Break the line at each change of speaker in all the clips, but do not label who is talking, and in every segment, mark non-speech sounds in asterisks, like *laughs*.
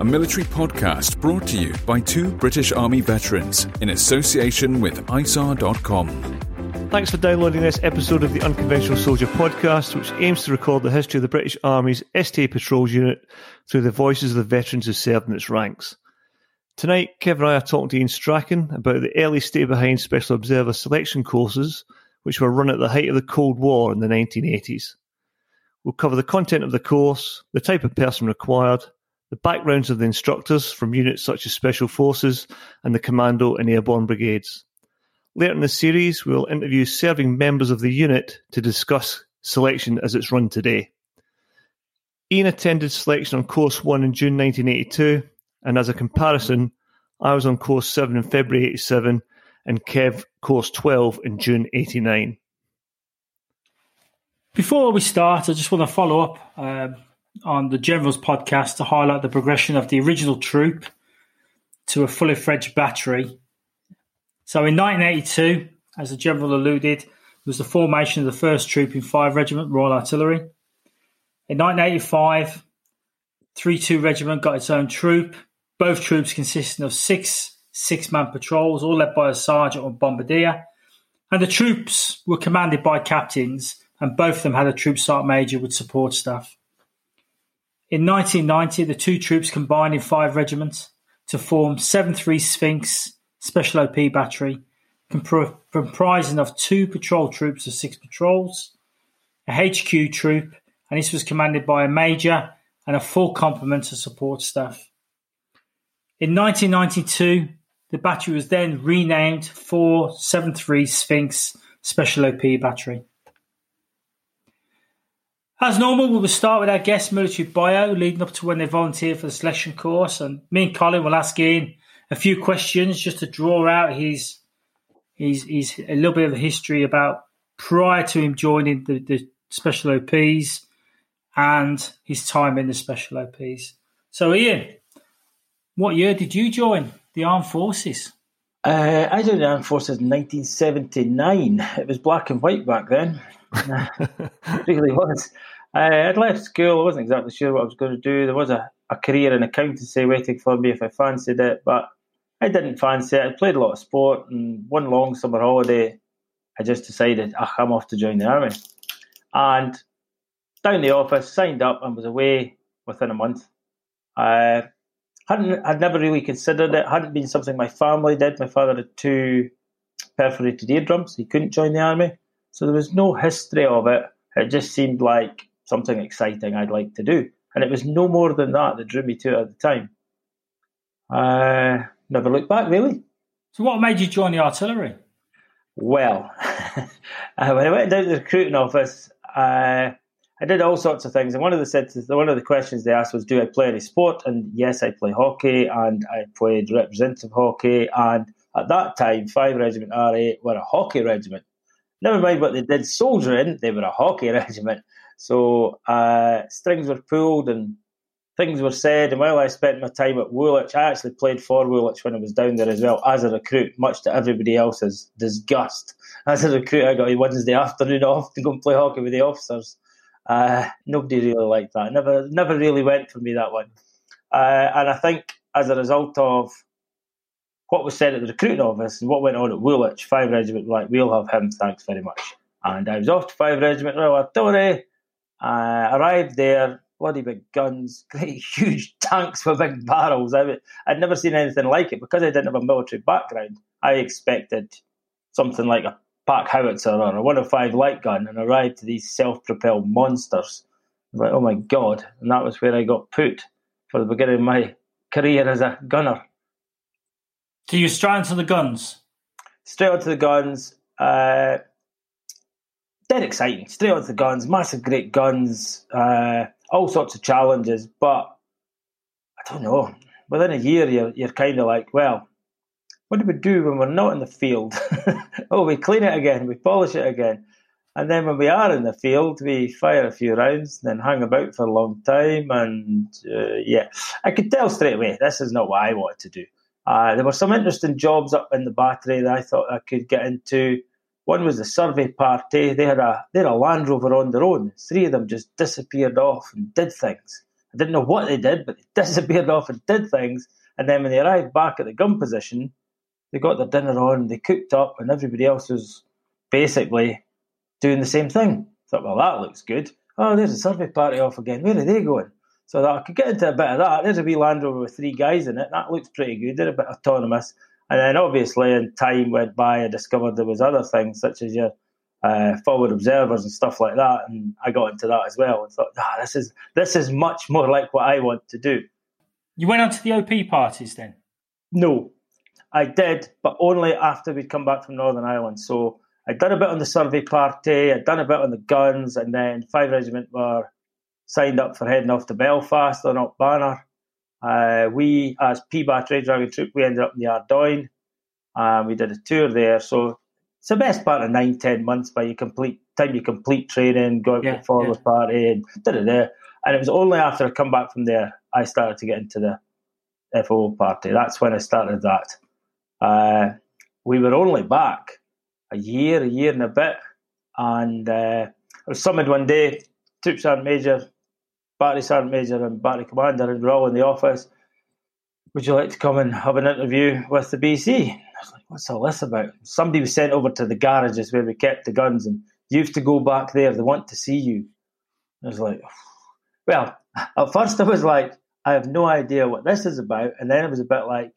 a military podcast brought to you by two British Army veterans in association with ISAR.com.
Thanks for downloading this episode of the Unconventional Soldier podcast, which aims to record the history of the British Army's STA Patrols Unit through the voices of the veterans who served in its ranks. Tonight, Kev and I are talking to Iain Strachan about the early stay behind Special Observer selection courses, which were run at the height of the Cold War in the 1980s. We'll cover the content of the course, the type of person required, the backgrounds of the instructors from units such as Special Forces and the Commando and Airborne Brigades. Later in the series, we will interview serving members of the unit to discuss selection as it's run today. Iain attended selection on Course 1 in June 1982, and as a comparison, I was on Course 7 in February 87 and Kev Course 12 in June 89.
Before we start, I just want to follow up um, on the General's podcast to highlight the progression of the original troop to a fully fledged battery. So in 1982, as the General alluded, was the formation of the 1st Troop in 5 Regiment Royal Artillery. In 1985, 3-2 Regiment got its own troop, both troops consisting of six six-man patrols, all led by a sergeant or bombardier. And the troops were commanded by captains, and both of them had a troop sergeant major with support staff. In 1990, the two troops combined in five regiments to form 7-3 Sphinx Special OP Battery, comprising of two patrol troops of six patrols, a HQ troop, and this was commanded by a major and a full complement of support staff. In 1992, the battery was then renamed 473 Sphinx Special OP Battery. As normal, we will start with our guest military bio leading up to when they volunteer for the selection course. And me and Colin will ask Iain a few questions just to draw out his, his, his a little bit of history about prior to him joining the, the special OPs and his time in the special OPs. So, Iain, what year did you join the armed forces?
Uh, I joined the armed forces in 1979. It was black and white back then. Really was. Uh, I'd left school. I wasn't exactly sure what I was going to do. There was a, a career in accountancy waiting for me if I fancied it, but I didn't fancy it. I played a lot of sport, and one long summer holiday, I just decided, ah, I'm off to join the army. And down the office, signed up, and was away within a month. I hadn't, I'd never really considered it. Hadn't been something my family did. My father had two perforated eardrums. He couldn't join the army, so there was no history of it. It just seemed like something exciting I'd like to do. And it was no more than that that drew me to it at the time. I never looked back, really.
So, what made you join the artillery?
Well, *laughs* uh, when I went down to the recruiting office, uh, I did all sorts of things. And one of the said one of the questions they asked was, "Do I play any sport?" And yes, I play hockey, and I played representative hockey. And at that time, Five Regiment RA were a hockey regiment. Never mind what they did soldiering; they were a hockey *laughs* regiment. So uh, strings were pulled and things were said. And while I spent my time at Woolwich, I actually played for Woolwich when I was down there as well as a recruit, much to everybody else's disgust. *laughs* As a recruit, I got a Wednesday afternoon *laughs* off to go and play hockey with the officers. Uh, nobody really liked that. Never, never really went for me that one. Uh, and I think as a result of what was said at the recruiting office and what went on at Woolwich, Five Regiment like, we'll have him, thanks very much. And I was off to Five Regiment Royal Artillery. Uh, arrived there, bloody big guns, *laughs* great huge tanks with big barrels. I, would never seen anything like it because I didn't have a military background. I expected something like a pack howitzer or a 105 light gun and arrived to these self-propelled monsters. like, oh my god! And that was where I got put for the beginning of my career as a gunner.
So you straight onto the guns?
Straight onto the guns. Uh, dead exciting. Straight onto the guns. Massive, great guns. Uh, all sorts of challenges. But I don't know. Within a year, you're, you're kind of like, well, what do we do when we're not in the field? *laughs* oh, we clean it again. We polish it again. And then when we are in the field, we fire a few rounds, then hang about for a long time. And uh, yeah, I could tell straight away this is not what I wanted to do. Uh, there were some interesting jobs up in the battery that I thought I could get into. One was the survey party. They had a they had a Land Rover on their own. Three of them just disappeared off and did things. I didn't know what they did, but they *laughs* disappeared off and did things. And then when they arrived back at the gun position, they got their dinner on, they cooked up, and everybody else was basically doing the same thing. I thought, well, that looks good. Oh, there's a survey party off again. Where are they going? So that I could get into a bit of that. There's a wee Land Rover with three guys in it. That looks pretty good. They're a bit autonomous. And then obviously, as time went by, I discovered there was other things such as your uh, forward observers and stuff like that, and I got into that as well. And thought, ah, this is this is much more like what I want to do.
You went on to the OP parties then?
No, I did, but only after we'd come back from Northern Ireland. So I'd done a bit on the survey party, I'd done a bit on the guns, and then Five Regiment were signed up for heading off to Belfast on Op Banner. Uh, we, as P Battery Dragon Troop, we ended up in the Ardoyne. Um, we did a tour there. So it's the best part of nine, ten months by you complete time you complete training, go out yeah, to the forward yeah. party, and da da da. And it was only after I come back from there I started to get into the FO party. That's when I started that. Uh, we were only back a year, a year and a bit, and uh, I was summoned one day, Troop Sergeant Major, Battery Sergeant Major, and Battery Commander, and we're all in the office. Would you like to come and have an interview with the BC? I was like, what's all this about? Somebody was sent over to the garages where we kept the guns, and you have to go back there. They want to see you. I was like, well, *laughs* at first I was like, I have no idea what this is about, and then it was a bit like,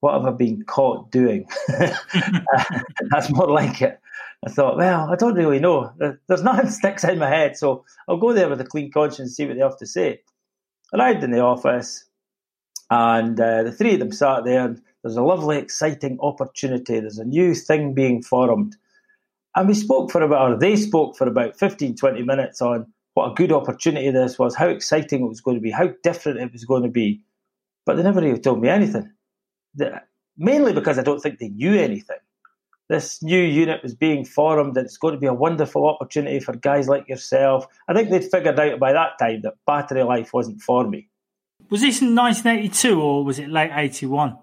what have I been caught doing? *laughs* *laughs* That's more like it. I thought, well, I don't really know. There's *laughs* nothing sticks in my head, so I'll go there with a clean conscience and see what they have to say. Arrived in the office, and uh, the three of them sat there. There's a lovely, exciting opportunity. There's a new thing being formed. And we spoke for about, or they spoke for about 15, 20 minutes on what a good opportunity this was, how exciting it was going to be, how different it was going to be. But they never really told me anything mainly because I don't think they knew anything. This new unit was being formed, and it's going to be a wonderful opportunity for guys like yourself. I think they'd figured out by that time that battery life wasn't for me.
Was this in 1982 or was it late 81?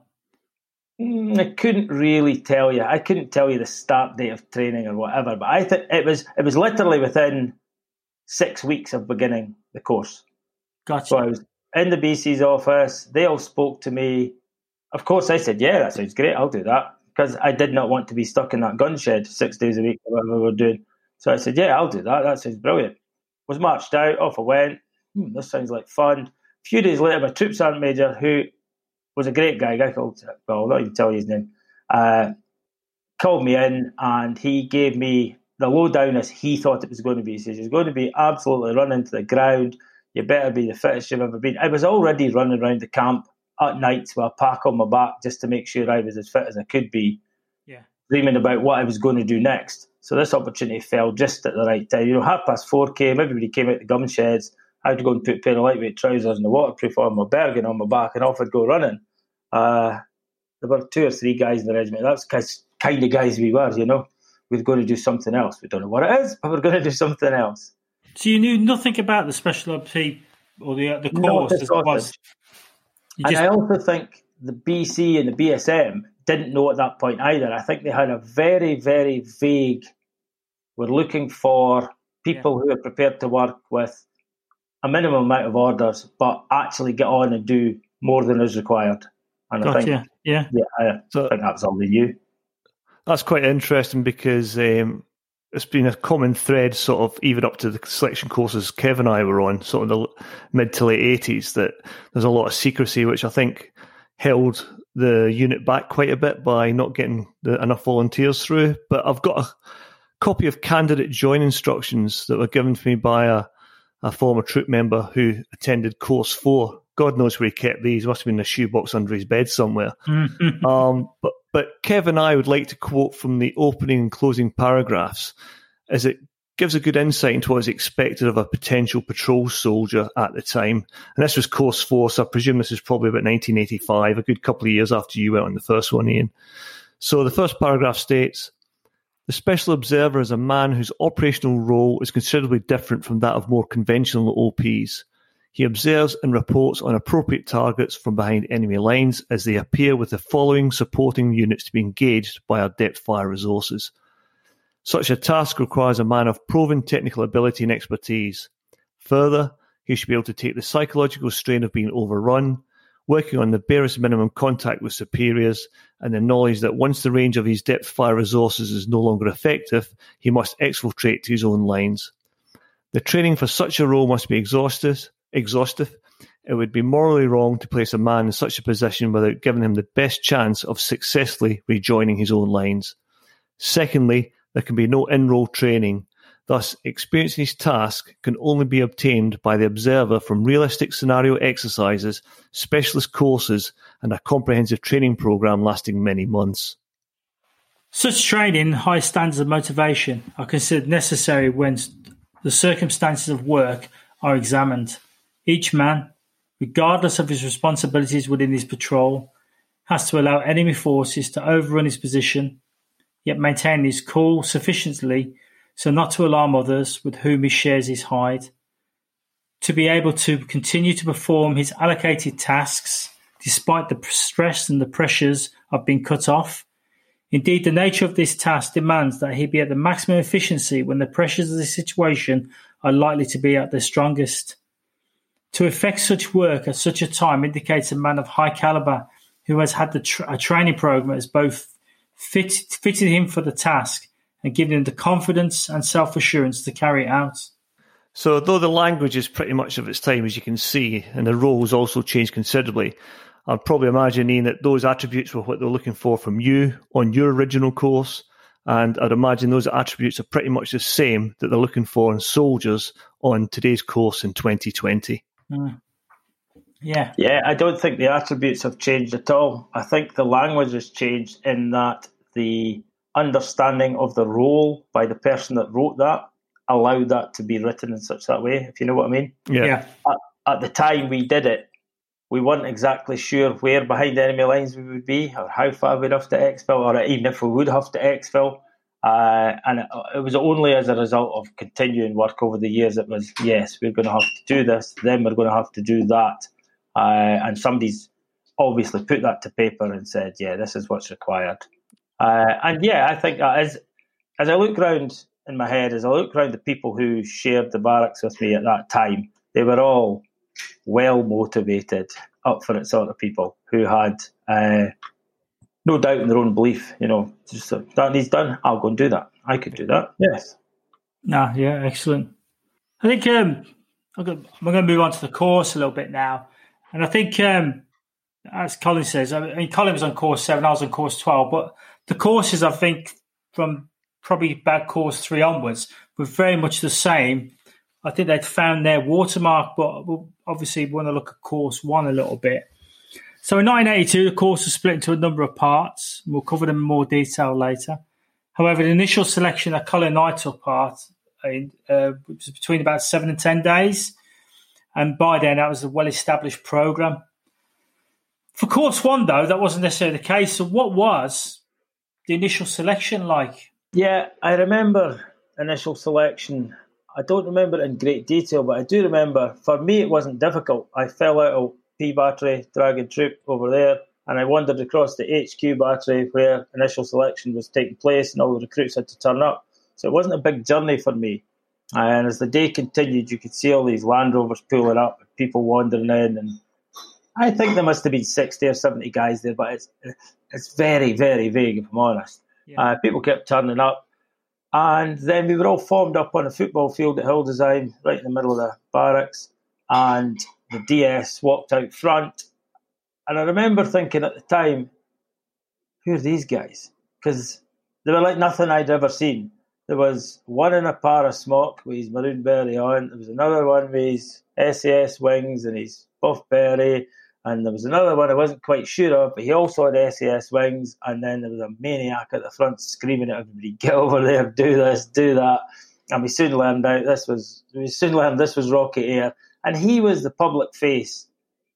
Mm, I couldn't really tell you. I couldn't tell you the start date of training or whatever, but I think it was it was literally within six weeks of beginning the course.
Gotcha.
So I was in the BC's office. They all spoke to me. Of course, I said, yeah, that sounds great. I'll do that because I did not want to be stuck in that gun shed six days a week, whatever we were doing. So I said, yeah, I'll do that. That sounds brilliant. Was marched out, off I went. Hmm, this sounds like fun. A few days later, my troop sergeant major, who was a great guy, a guy called, well, I'll not even tell you his name, uh, called me in and he gave me the lowdown as he thought it was going to be. He says, You're going to be absolutely running to the ground. You better be the fittest you've ever been. I was already running around the camp at nights with a pack on my back just to make sure I was as fit as I could be.
Yeah.
Dreaming about what I was going to do next. So this opportunity fell just at the right time. You know, half past four came, everybody came out the gum sheds. I had to go and put a pair of lightweight trousers and a waterproof on my Bergen on my back and off I'd go running. Uh, there were two or three guys in the regiment. That's kind of guys we were, you know. We are going to do something else. We don't know what it is, but we're going to do something else.
So you knew nothing about the special OP or the the course as it was.
And just... I also think the BC and the BSM didn't know at that point either. I think they had a very, very vague. We're looking for people yeah. who are prepared to work with a minimum amount of orders, but actually get on and do more than is required. And
gotcha.
I think,
yeah,
yeah, I so, think that's all they knew.
That's quite interesting because um, it's been a common thread, sort of even up to the selection courses Kev and I were on, sort of the mid to late eighties, that there's a lot of secrecy, which I think held the unit back quite a bit by not getting the, enough volunteers through. But I've got a copy of candidate join instructions that were given to me by a, a former troop member who attended course four. God knows where he kept these. Must have been in a shoebox under his bed somewhere. *laughs* um, but but Kev and I would like to quote from the opening and closing paragraphs, as it gives a good insight into what is expected of a potential patrol soldier at the time. And this was course four, so I presume this is probably about 1985, a good couple of years after you went on the first one, Iain. So the first paragraph states The special observer is a man whose operational role is considerably different from that of more conventional OPs. He observes and reports on appropriate targets from behind enemy lines as they appear with the following supporting units to be engaged by our depth fire resources. Such a task requires a man of proven technical ability and expertise. Further, he should be able to take the psychological strain of being overrun, working on the barest minimum contact with superiors, and the knowledge that once the range of his depth fire resources is no longer effective, he must exfiltrate to his own lines. The training for such a role must be exhaustive, exhaustive, it would be morally wrong to place a man in such a position without giving him the best chance of successfully rejoining his own lines. Secondly, there can be no in-role training. Thus, experience in his task can only be obtained by the observer from realistic scenario exercises, specialist courses, and a comprehensive training program lasting many months.
Such training, high standards of motivation, are considered necessary when the circumstances of work are examined. Each man, regardless of his responsibilities within his patrol, has to allow enemy forces to overrun his position, yet maintain his cool sufficiently so not to alarm others with whom he shares his hide, to be able to continue to perform his allocated tasks despite the stress and the pressures of being cut off. Indeed, the nature of this task demands that he be at the maximum efficiency when the pressures of the situation are likely to be at their strongest. To effect such work at such a time indicates a man of high caliber who has had tra- a training program that has both fit, fitted him for the task and given him the confidence and self assurance to carry it out.
So, though the language is pretty much of its time, as you can see, and the roles also changed considerably, I'm probably imagining that those attributes were what they're looking for from you on your original course. And I'd imagine those attributes are pretty much the same that they're looking for in soldiers on today's course in 2020.
Mm. Yeah.
Yeah, I don't think the attributes have changed at all. I think the language has changed in that the understanding of the role by the person that wrote that allowed that to be written in such that way, if you know what I mean.
Yeah. yeah.
At, at the time we did it, we weren't exactly sure where behind enemy lines we would be or how far we'd have to exfil or even if we would have to exfil. Uh, and it, it, was only as a result of continuing work over the years it was yes we're going to have to do this then we're going to have to do that. Uh, and somebody's obviously put that to paper and said yeah this is what's required. Uh, and yeah I think as as I look around in my head as I look around the people who shared the barracks with me at that time they were all well motivated up for it sort of people who had uh, no doubt in their own belief. You know, just uh, that needs done. I'll go and do that. I could do that. Yes.
Nah, yeah, excellent. I think um, I'm going to move on to the course a little bit now, and I think um, as Colin says, I mean, Colin was on course seven, I was on course twelve, but the courses I think from probably about course three onwards were very much the same. I think they'd found their watermark, but obviously we want to look at course one a little bit. So in 1982, the course was split into a number of parts. We'll cover them in more detail later. However, the initial selection that Colin I took part in uh, was between about seven and ten days, and by then that was a well-established program. For course one, though, that wasn't necessarily the case. So, what was the initial selection like?
Yeah, I remember initial selection. I don't remember it in great detail, but I do remember for me it wasn't difficult. I fell out of P battery, Dragon Troop over there, and I wandered across the HQ battery where initial selection was taking place and all the recruits had to turn up. So it wasn't a big journey for me. And as the day continued, you could see all these Land Rovers pulling up, people wandering in, and I think there must have been sixty or seventy guys there, but it's it's very very vague if I'm honest. Yeah. Uh, people kept turning up, and then we were all formed up on a football field at Hildesheim, right in the middle of the barracks, and the DS walked out front, and I remember thinking at the time, who are these guys? Because they were like nothing I'd ever seen. There was one in a Para smock with his maroon beret on. There was another one with his SAS wings and his buff beret. And there was another one I wasn't quite sure of, but he also had SAS wings. And then there was a maniac at the front screaming at everybody, "Get over there! Do this! Do that!" And we soon learned out this was we soon learned this was Rocket Air, and he was the public face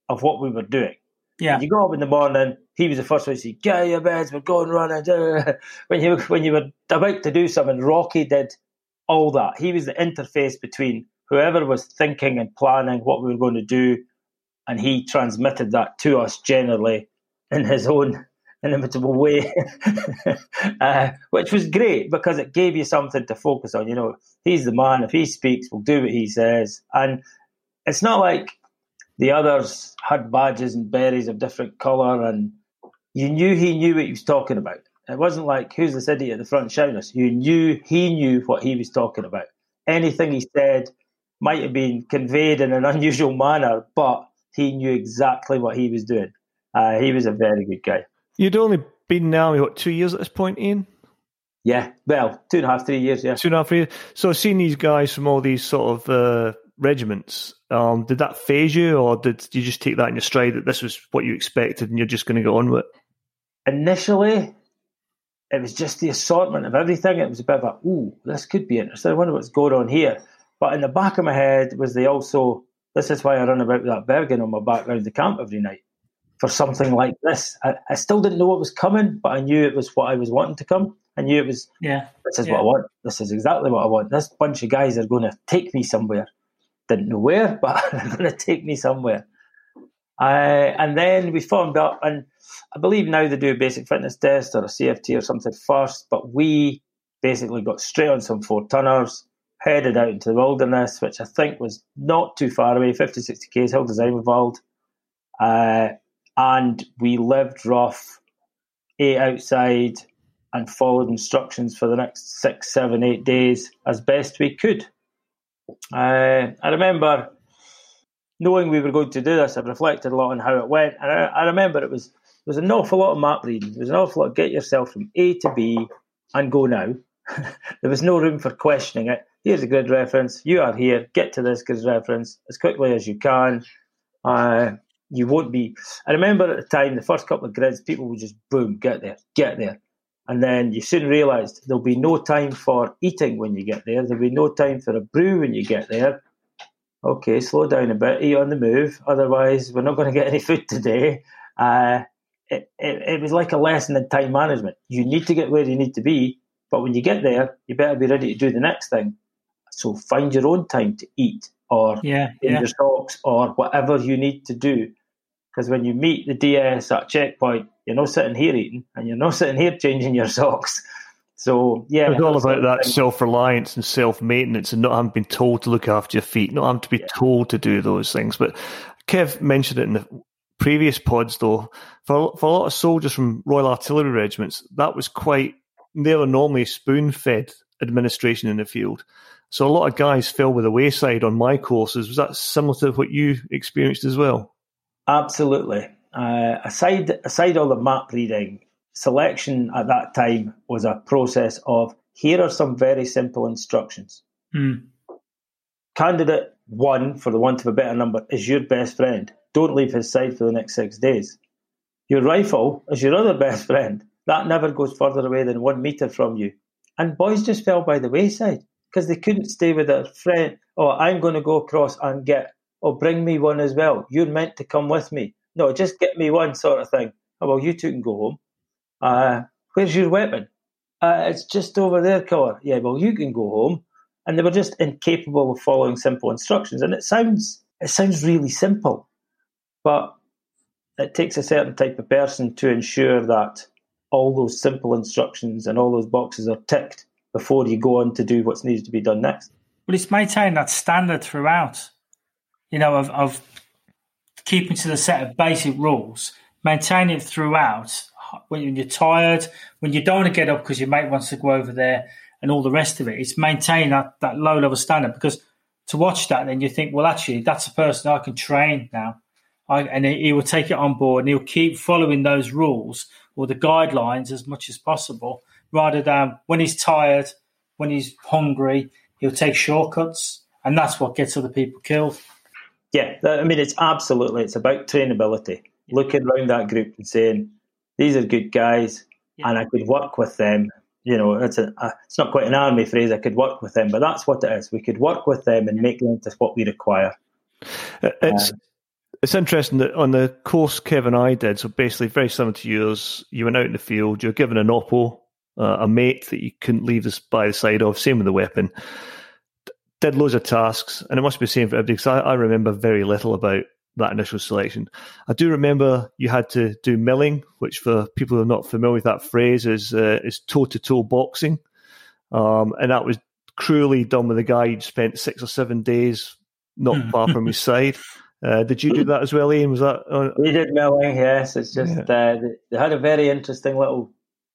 of what we were doing.
Yeah.
When you go up in the morning, he was the first one to say, Get out of your beds, we're going running. *laughs* when you when you were about to do something, Rocky did all that. He was the interface between whoever was thinking and planning what we were going to do, and he transmitted that to us generally in his own *laughs* inimitable way, *laughs* uh, which was great because it gave you something to focus on. You know, he's the man. If he speaks, we'll do what he says. And it's not like the others had badges and berries of different colour, and you knew he knew what he was talking about. It wasn't like, who's this idiot at the front shouting us? You knew he knew what he was talking about. Anything he said might have been conveyed in an *laughs* unusual manner, but he knew exactly what he was doing. Uh, he was a very good guy.
You'd only been now, what, two years at this point, Iain?
Yeah, well, two and a half, three years, yeah.
Two and a half years. So seeing these guys from all these sort of uh, regiments, um, did that phase you, or did you just take that in your stride that this was what you expected and you're just going to go on with it?
Initially, it was just the assortment of everything. It was a bit of a, ooh, this could be interesting. I wonder what's going on here. But in the back of my head was the also, this is why I run about with that Bergen on my back around the camp every night for something like this. I, I, still didn't know what was coming, but I knew it was what I was wanting to come. I knew it was,
yeah,
this is
yeah.
what I want. This is exactly what I want. This bunch of guys are going to take me somewhere. Didn't know where, but they're going to take me somewhere. Uh, and then we formed up, and I believe now they do a basic fitness test or a CFT or something first, but we basically got straight on some four tonners, headed out into the wilderness, which I think was not too far away 50, 60 k's, involved. Uh, and we lived rough, ate outside, and followed instructions for the next six, seven, eight days as best we could. Uh, I remember knowing we were going to do this. I've reflected a lot on how it went, and I, I remember it was there was an awful lot of map reading. There was an awful lot of get yourself from A to B and go now. *laughs* there was no room for questioning it. Here's a grid reference. You are here. Get to this grid reference as quickly as you can. Uh, you won't be. I remember at the time, the first couple of grids, people would just boom, get there, get there. And then you soon realised there'll be no time for eating when you get there. There'll be no time for a brew when you get there. Okay, slow down a bit, eat on the move. Otherwise, we're not going to get any food today. Uh, it, it, it was like a lesson in time management. You need to get where you need to be, but when you get there, you better be ready to do the next thing. So find your own time to eat or
yeah,
in
yeah.
your socks or whatever you need to do. Because when you meet the DS at checkpoint, you're not sitting here eating and you're not *laughs* sitting here changing your socks. So yeah,
it's all about that self reliance and self maintenance, and not having been told to look after your feet, not having to be yeah. told to do those things. But Kev mentioned it in the previous pods, though. For for a lot of soldiers from Royal Artillery regiments, that was quite. They were normally spoon fed administration in the field. So a lot of guys fell by the wayside on my courses. Was that similar to what you experienced as well?
Absolutely. Uh, aside aside all the map reading, selection at that time was a process of here are some very simple instructions.
Mm.
Candidate one, for the want of a better number, is your best friend. Don't leave his side for the next six days. Your rifle is your other best friend. That never goes further away than one meter from you. And boys just fell by the wayside because they couldn't stay with their friend. Oh, I'm going to go across and get, oh, bring me one as well. You're meant to come with me. No, just get me one sort of thing. Oh, well, you two can go home. Uh, where's your weapon? Uh, it's just over there, killer. Yeah, well, you can go home. And they were just incapable of following simple instructions. And it sounds it sounds really simple, but it takes a certain type of person to ensure that all those simple instructions and all those boxes are ticked before you go on to do what's needed to be done next.
Well, it's maintaining that standard throughout, you know, of, of keeping to the set of basic rules, maintaining it throughout when you're tired, when you don't want to get up because your mate wants to go over there and all the rest of it. It's maintaining that, that low level standard because to watch that, then you think, well, actually, that's a person I can train now. I, and he will take it on board and he'll keep following those rules or the guidelines as much as possible rather than when he's tired, when he's hungry, he'll take shortcuts. And that's what gets other people killed.
Yeah, I mean, it's absolutely, it's about trainability. Looking around that group and saying, these are good guys yeah. and I could work with them you know, it's a, a, it's not quite an army phrase. I could work with them, but that's what it is. We could work with them and make them into what we require.
It's um, it's interesting that on the course Kevin I did, so basically very similar to yours. You went out in the field. You're given an oppo, uh, a mate that you couldn't leave this by the side of. Same with the weapon. Did loads of tasks, and it must be the same for everybody. Because I, I remember very little about that initial selection. I do remember you had to do milling, which for people who are not familiar with that phrase is uh, is toe to toe boxing, um, and that was cruelly done with a guy who'd spent six or seven days not hmm. far from his *laughs* side. Uh, did you do that as well, Iain? Was that?
Uh, we did milling. Yes, it's just yeah. uh, they had a very interesting little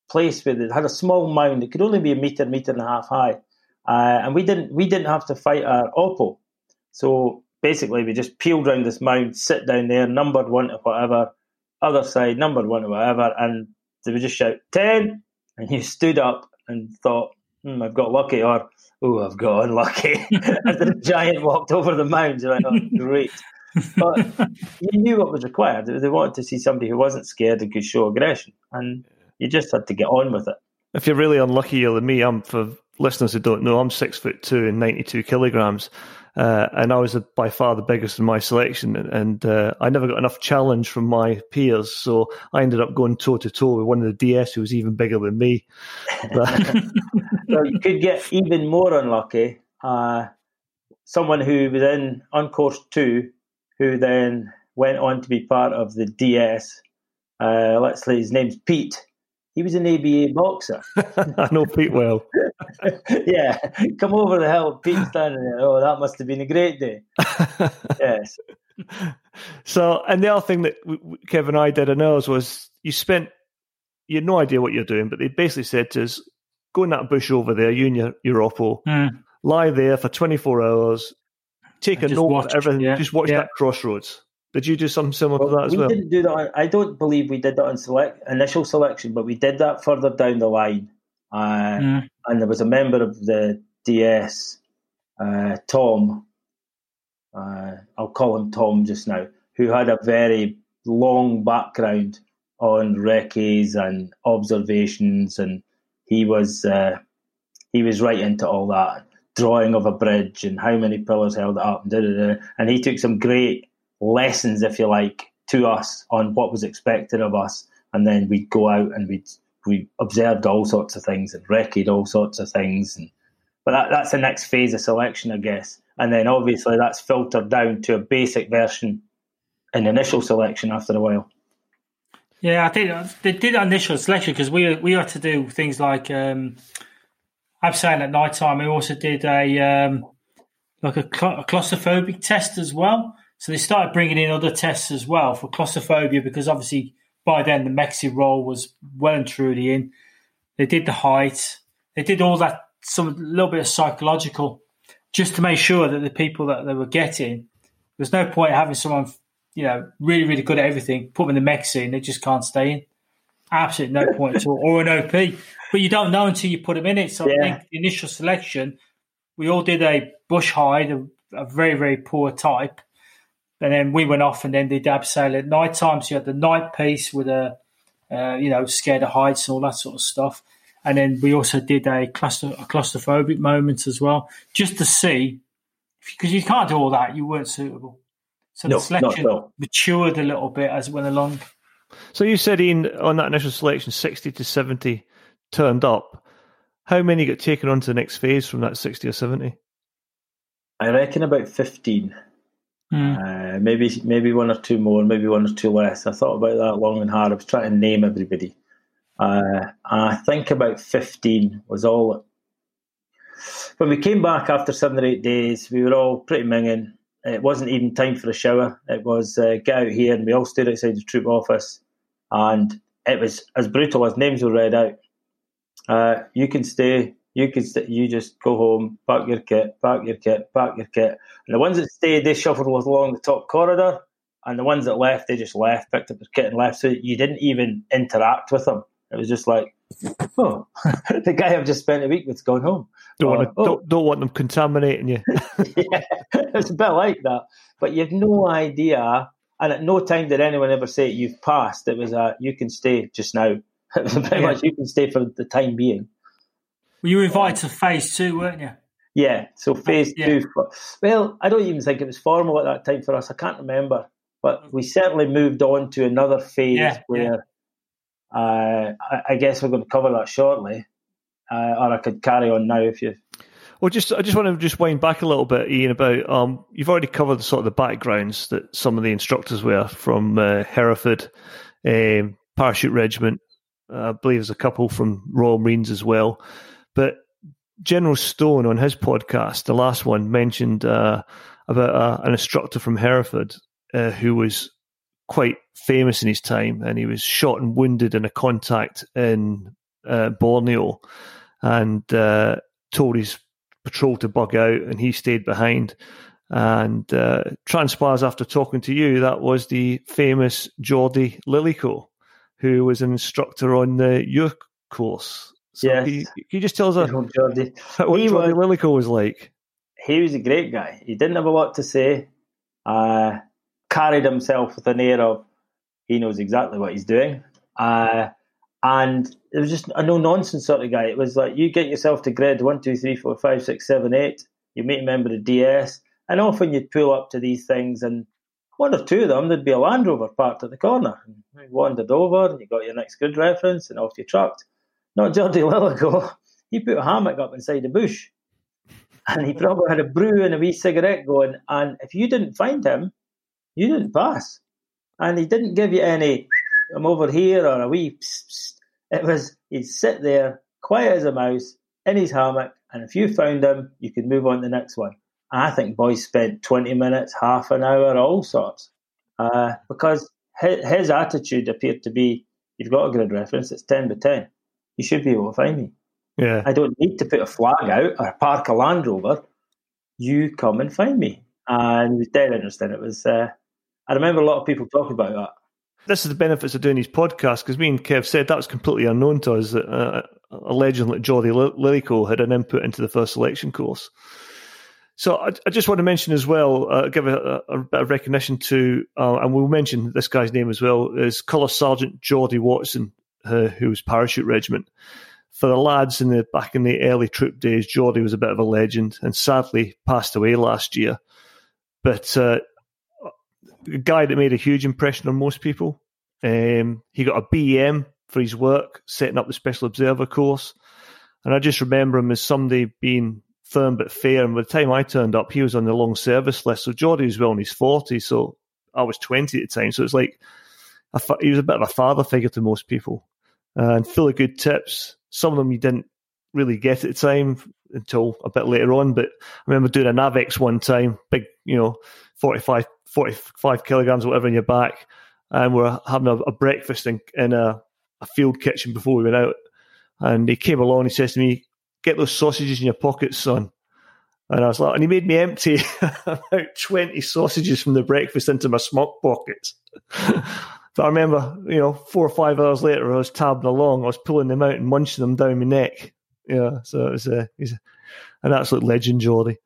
place with it. had a small mound. It could only be a meter, meter and a half high, uh, and we didn't we didn't have to fight our oppo. So basically we just peeled around this mound, sit down there, numbered one to whatever, other side, numbered one to whatever, and they would just shout, 10! And you stood up and thought, hmm, I've got lucky, or, oh, I've got unlucky. *laughs* As the *laughs* giant walked over the mound, you're like, oh, great. But you knew what was required. They wanted to see somebody who wasn't scared and could show aggression. And you just had to get on with it.
If you're really unluckier like me, I'm for listeners who don't know, I'm six foot two and 92 kilograms. Uh, and I was by far the biggest in my selection, and uh, I never got enough challenge from my peers, so I ended up going toe to toe with one of the DS who was even bigger than me. *laughs*
so you could get even more unlucky. Uh, someone who was in on course two, who then went on to be part of the DS. Uh, let's say his name's Pete he was an ABA boxer. *laughs*
I know Pete well. *laughs*
yeah, come over the hill, Pete standing there. Oh, that must have been a great day. *laughs* yes.
So, and the other thing that Kevin and I did in ours was you spent, you had no idea what you're doing, but they basically said to us, go in that bush over there, you and your, your oppo, mm. lie there for 24 hours, take a note watch, of everything, yeah, just watch yeah. that crossroads. Did you do something similar well, to that as
we
well?
We didn't do that. On, I don't believe we did that on select initial selection, but we did that further down the line. Uh, mm. And there was a member of the DS, uh, Tom. Uh, I'll call him Tom just now, who had a very long background on recce's and observations, and he was uh, he was right into all that drawing of a bridge and how many pillars held it up, and, da, da, da. and he took some great lessons, if you like, to us on what was expected of us, and then we'd go out and we'd we observed all sorts of things and recce'd all sorts of things, and but that, that's the next phase of selection, I guess, and then obviously that's filtered down to a basic version in initial selection after a while.
Yeah, I think they did initial selection because we we had to do things like um, I'm saying at night time. We also did a um, like a, cl- a claustrophobic test as well. So they started bringing in other tests as well for claustrophobia because obviously by then the Mexi role was well and truly in. They did the height. They did all that, some a little bit of psychological, just to make sure that the people that they were getting, there's no point having someone, you know, really, really good at everything, put them in the Mexi and they just can't stay in. Absolutely no point at all. Or an OP. But you don't know until you put them in it. So yeah. I think the initial selection, we all did a bush hide, a, a very, very poor type And then we went off and then did abseil at night time. So you had the night piece with a, uh, you know, scared of heights and all that sort of stuff. And then we also did a, cluster, a claustrophobic moment as well, just to see, because you can't do all that, you weren't suitable. So
No,
the selection
not
matured a little bit as it went along.
So you said Iain on that initial selection, sixty to seventy turned up. How many got taken on to the next phase from that sixty or seventy?
I reckon about fifteen. Uh, maybe maybe one or two more, maybe one or two less. I thought about that long and hard. I was trying to name everybody. Uh, I think about fifteen was all. When we came back after seven or eight days, we were all pretty minging. It wasn't even time for a shower. It was uh, get out here, and we all stood outside the troop office, and it was as brutal as names were read out. Uh, you can stay. You can st- you just go home, pack your kit, pack your kit, pack your kit. And the ones that stayed, they shuffled along the top corridor, and the ones that left, they just left, picked up their kit and left. So you didn't even interact with them. It was just like, oh, *laughs* the guy I've just spent a week with's gone home.
Don't
Or,
want to,
"Oh,
don't, don't want them contaminating you. *laughs*
yeah, *laughs* it's a bit like that. But you've no idea, and at no time did anyone ever say you've passed. It was a you can stay just now. Pretty
Yeah.
much you can stay for the time being.
Well, you were invited to phase two, weren't you?
Yeah. So phase
Yeah.
two. Well, I don't even think it was formal at that time for us. I can't remember, but we certainly moved on to another phase
Yeah,
where uh, I, I guess we're going to cover that shortly, uh, or I could carry on now if you.
Well, just I just want to just wind back a little bit, Iain. About um, you've already covered the sort of the backgrounds that some of the instructors were from uh, Hereford, um, Parachute Regiment. Uh, I believe there's a couple from Royal Marines as well. But General Stone on his podcast, the last one, mentioned uh, about uh, an instructor from Hereford uh, who was quite famous in his time, and he was shot and wounded in a contact in uh, Borneo, and uh, told his patrol to bug out, and he stayed behind. And uh, transpires after talking to you, that was the famous Geordie Lillico, who was an instructor on the your course. So
Yes.
can, you, can you just tell us what
He was-
Lillico was like?
he was a great guy. He didn't have a lot to say. Uh, carried himself with an air of he knows exactly what he's doing. Uh, and it was just a no nonsense sort of guy. It was like you get yourself to grid one, two, three, four, five, six, seven, eight. You meet a member of DS, and often you'd pull up to these things, and one or two of them there'd be a Land Rover parked at the corner. And you wandered over, and you got your next grid reference, and off you trucked. Not Geordie Lillico. *laughs* He put a hammock up inside the bush and he probably had a brew and a wee cigarette going. And if you didn't find him, you didn't pass. And he didn't give you any, I'm over here or a wee. It was, he'd sit there, quiet as a mouse, in his hammock. And if you found him, you could move on to the next one. I think boys spent 20 minutes, half an hour, all sorts. Uh, because his, his attitude appeared to be, you've got a grid reference, it's 10 by 10. You should be able to find me.
Yeah,
I don't need to put a flag out or park a Land Rover. You come and find me. And it was dead interesting. It was. Uh, I remember a lot of people talking about that.
this is the benefits of doing these podcasts because me and Kev said that was completely unknown to us that uh, a legend like Geordie Li- Lillico had an input into the first selection course. So I, I just want to mention as well, uh, give a, a, a bit of recognition to, uh, and we'll mention this guy's name as well, is Colour Sergeant Geordie Watson, uh, who was parachute regiment. For the lads in the back in the early troop days, Geordie was a bit of a legend and sadly passed away last year. But uh, a guy that made a huge impression on most people. Um, he got a BEM for his work setting up the Special Observer course. And I just remember him as somebody being firm but fair. And by the time I turned up, he was on the long service list. So Geordie was well in his 40s. So I was 20 at the time. So it's like fa- he was a bit of a father figure to most people Uh, and full of good tips. Some of them you didn't really get at the time until a bit later on. But I remember doing a Navex one time, big, you know, 45, 45 kilograms whatever in your back. And we're having a, a breakfast in, in a, a field kitchen before we went out. And he came along and he says to me, Get those sausages in your pockets, son. And I was like, and he made me empty *laughs* about 20 sausages from the breakfast into my smock pockets. *laughs* but I remember, you know, four or five hours later, I was tabbing along, I was pulling them out and munching them down my neck. Yeah, so it was uh, he's an absolute legend, Geordie.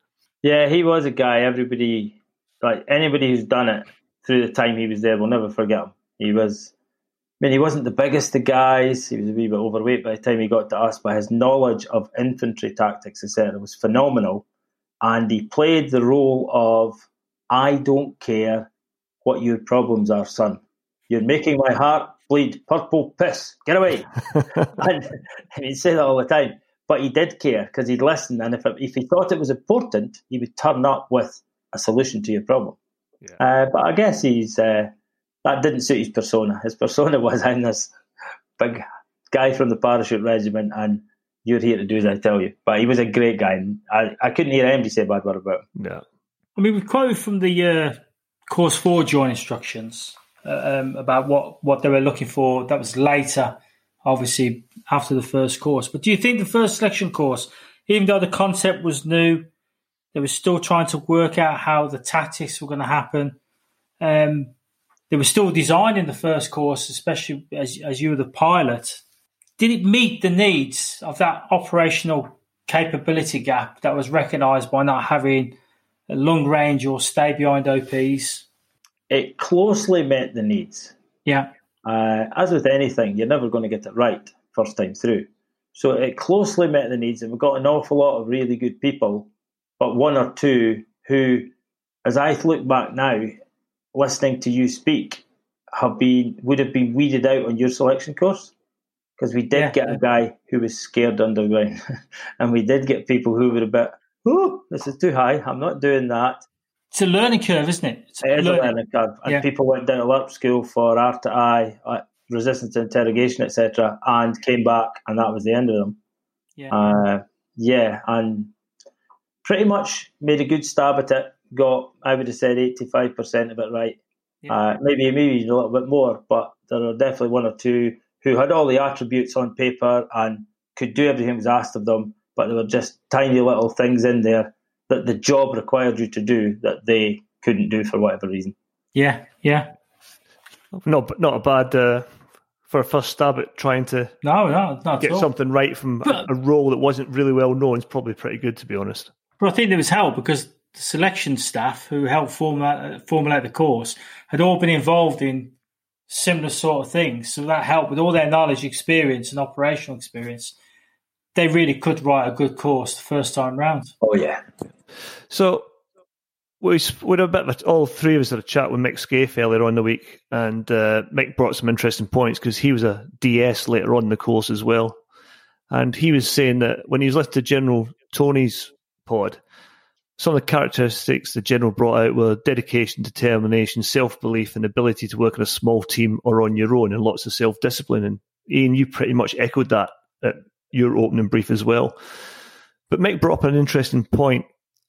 Yeah, he was a guy everybody like anybody who's done it through the time he was there will never forget him. He was, I mean, he wasn't the biggest of guys. He was a wee bit overweight by the time he got to us, but his knowledge of infantry tactics, etc., was phenomenal. And he played the role of, I don't care what your problems are, son. You're making my heart bleed purple piss. Get away. *laughs* and, and he'd say that all the time. But he did care because he'd listen. And if, if he thought it was important, he would turn up with a solution to your problem. Yeah. Uh, but I guess he's uh, that didn't suit his persona. His persona *laughs* was I'm this big guy from the parachute regiment, and you're here to do as I tell you. But he was a great guy, and I, I couldn't hear anybody say a bad word about him.
Yeah.
I mean, we quoted from the uh, course four joint instructions um, about what, what they were looking for. That was later, obviously, after the first course. But do you think the first selection course, even though the concept was new, they were still trying to work out how the tactics were going to happen. Um, they were still designing the first course, especially as, as you were the pilot. Did it meet the needs of that operational capability gap that was recognised by not having a long range or stay behind OPs?
It closely met the needs.
Yeah.
Uh, as with anything, you're never going to get it right first time through. So it closely met the needs, and we've got an awful lot of really good people but one or two who, as I look back now, listening to you speak, have been would have been weeded out on your selection course because we did yeah. get a guy who was scared underground, *laughs* and we did get people who were a bit, oh, this is too high. I'm not doing that.
It's a learning curve, isn't it?
It's it is learning. a learning curve, and yeah. people went down to LURP school for R to I, resistance to interrogation, etc., and came back, and that was the end of them. Yeah, uh, yeah, and pretty much made a good stab at it. Got, I would have said, 85% of it right. Yeah. Uh, maybe maybe a little bit more, but there are definitely one or two who had all the attributes on paper and could do everything that was asked of them, but there were just tiny little things in there that the job required you to do that they couldn't do for whatever reason.
Yeah, yeah.
Not not a bad uh, for a first stab at trying to
no, no, not
get something right from but, a, a role that wasn't really well known. Is probably pretty good, to be honest.
But I think there was help because the selection staff who helped formulate, formulate the course had all been involved in similar sort of things. So that helped with all their knowledge, experience, and operational experience. They really could write a good course the first time round.
Oh yeah.
So we we had a bit of a, all three of us had a chat with Mick Scaife earlier on the week, and uh, Mick brought some interesting points because he was a DS later on in the course as well, and he was saying that when he was listening to General Tony's pod, some of the characteristics the general brought out were dedication, determination, self belief, and ability to work in a small team or on your own, and lots of self discipline. And Iain, you pretty much echoed that at your opening brief as well. But Mick brought up an interesting point.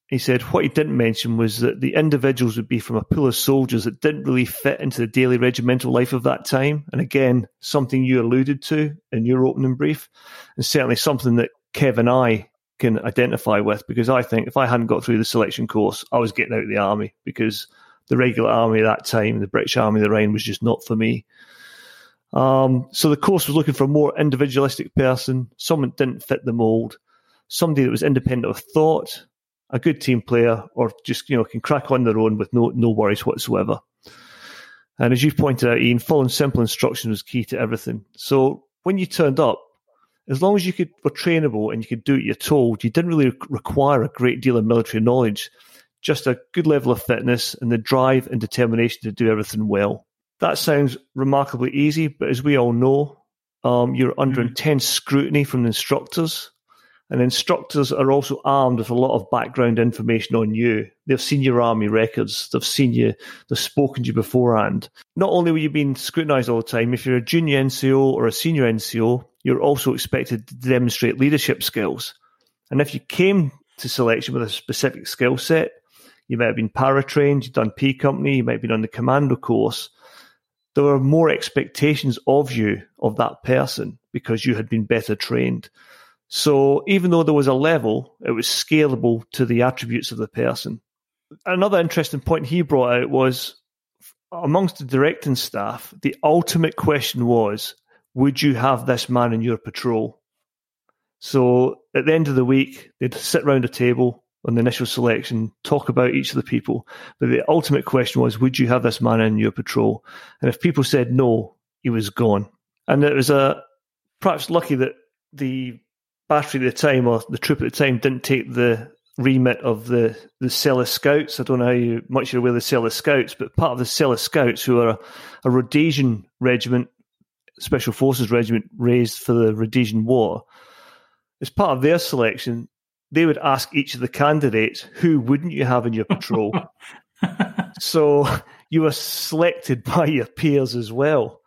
He said what he didn't mention was that the individuals would be from a pool of soldiers that didn't really fit into the daily regimental life of that time. And again, something you alluded to in your opening brief, and certainly something that Kev and I can identify with because I think if I hadn't got through the selection course, I was getting out of the army because the regular army at that time, the British Army the Rhine, was just not for me. Um, so the course was looking for a more individualistic person, someone that didn't fit the mold, somebody that was independent of thought, a good team player, or just you know can crack on their own with no no worries whatsoever. And as you pointed out, Iain, following simple instructions was key to everything. So when you turned up, as long as you could were trainable and you could do what you're told, you didn't really require a great deal of military knowledge, just a good level of fitness and the drive and determination to do everything well. That sounds remarkably easy, but as we all know, um, you're under mm. intense scrutiny from the instructors. And instructors are also armed with a lot of background information on you. They've seen your army records. They've seen you. They've spoken to you beforehand. Not only were you being scrutinized all the time, if you're a junior NCO or a senior NCO, you're also expected to demonstrate leadership skills. And if you came to selection with a specific skill set, you might have been para-trained, you've done P company, you might have been on the commando course. There were more expectations of you, of that person, because you had been better trained. So even though there was a level, it was scalable to the attributes of the person. Another interesting point he brought out was amongst the directing staff, the ultimate question was would you have this man in your patrol? So at the end of the week, they'd sit round a table, on the initial selection, talk about each of the people. But the ultimate question was, would you have this man in your patrol? And if people said no, he was gone. And it was a perhaps lucky that the battery at the time or the troop at the time didn't take the remit of the the Selous Scouts. I don't know how you, much you're aware of the Selous Scouts, but part of the Selous Scouts, who are a, a Rhodesian regiment, Special Forces regiment raised for the Rhodesian War, as part of their selection, they would ask each of the candidates, who wouldn't you have in your patrol? *laughs* so you were selected by your peers as well.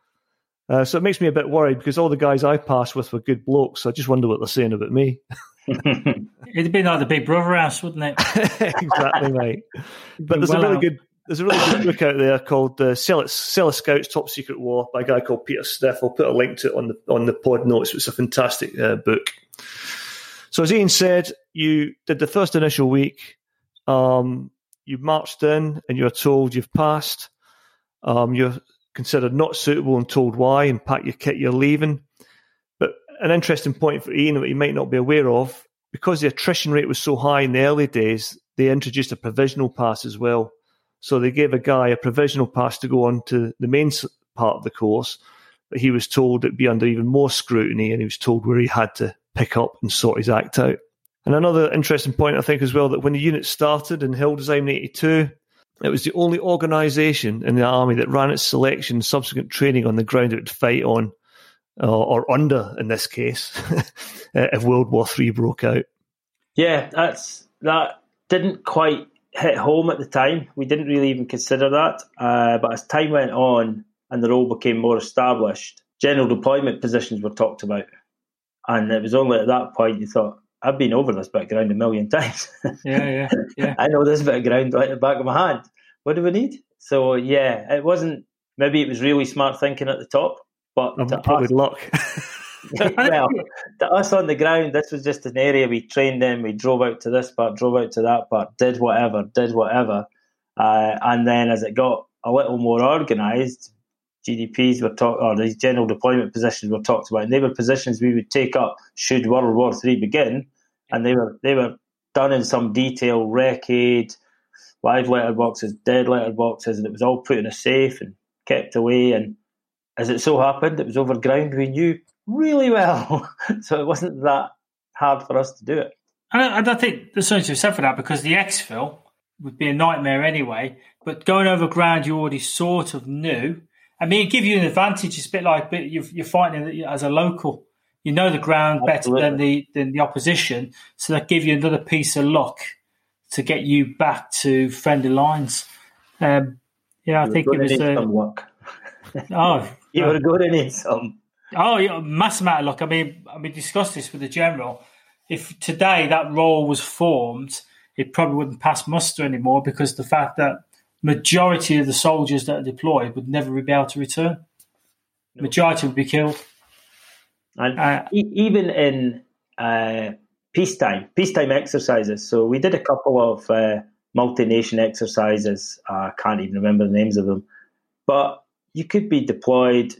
Uh, so it makes me a bit worried because all the guys I passed with were good blokes. So I just wonder what they're saying about me. *laughs*
It'd be like the Big Brother house, wouldn't it? *laughs*
exactly, mate. *laughs* But there's well a really out. good there's a really good book out there called uh, Selous, Scouts Top Secret War by a guy called Peter Stiff. I'll put a link to it on the on the pod notes. It's a fantastic uh, book. So as Iain said, you did the first initial week. Um, you marched in and you were told you've passed. Um, you're considered not suitable and told why and pack your kit, you're leaving. But an interesting point for Iain that you might not be aware of, because the attrition rate was so high in the early days, they introduced a provisional pass as well. So they gave a guy a provisional pass to go on to the main part of the course, but he was told it'd be under even more scrutiny and he was told where he had to pick up and sort his act out. And another interesting point, I think, as well, that when the unit started in Hildesheim in 82, it was the only organisation in the army that ran its selection and subsequent training on the ground it would fight on, uh, or under in this case, *laughs* if World War Three broke out.
Yeah, that's that didn't quite hit home at the time. We didn't really even consider that. Uh, but as time went on and the role became more established, general deployment positions were talked about, and it was only at that point you thought, I've been over this bit of ground a million times. *laughs*
Yeah, yeah, yeah. I
know this bit of ground like the back of my hand. What do we need? So yeah, it wasn't. Maybe it was really smart thinking at the top, but
probably us, luck. *laughs* *laughs*
well, to us on the ground, this was just an area we trained in. We drove out to this part, drove out to that part, did whatever, did whatever, uh, and then as it got a little more organised, GDPs were talked, or these general deployment positions were talked about, and they were positions we would take up should World War Three begin, and they were they were done in some detail, wreckage, live letterboxes, dead letterboxes, and it was all put in a safe and kept away. And as it so happened, it was over ground we knew really well, *laughs* so it wasn't that hard for us to do it.
And I, I think there's something to be said for that because the exfil would be a nightmare anyway. But going over ground you already sort of knew I mean, it gives you an advantage. It's a bit like you're fighting as a local. You know the ground Absolutely. better than the than the opposition, so that gives you another piece of luck to get you back to friendly lines. Um, yeah, I
you
think it was
uh, some luck. *laughs*
oh, *laughs*
you were going to need some.
Oh, yeah, mass amount of luck. I mean, I mean, discussed this with the general. If today that role was formed, it probably wouldn't pass muster anymore because the fact that majority of the soldiers that are deployed would never be able to return. No. Majority would be killed.
And uh, e- even in uh, peacetime, peacetime exercises. So we did a couple of uh, multi-nation exercises. I can't even remember the names of them, but you could be deployed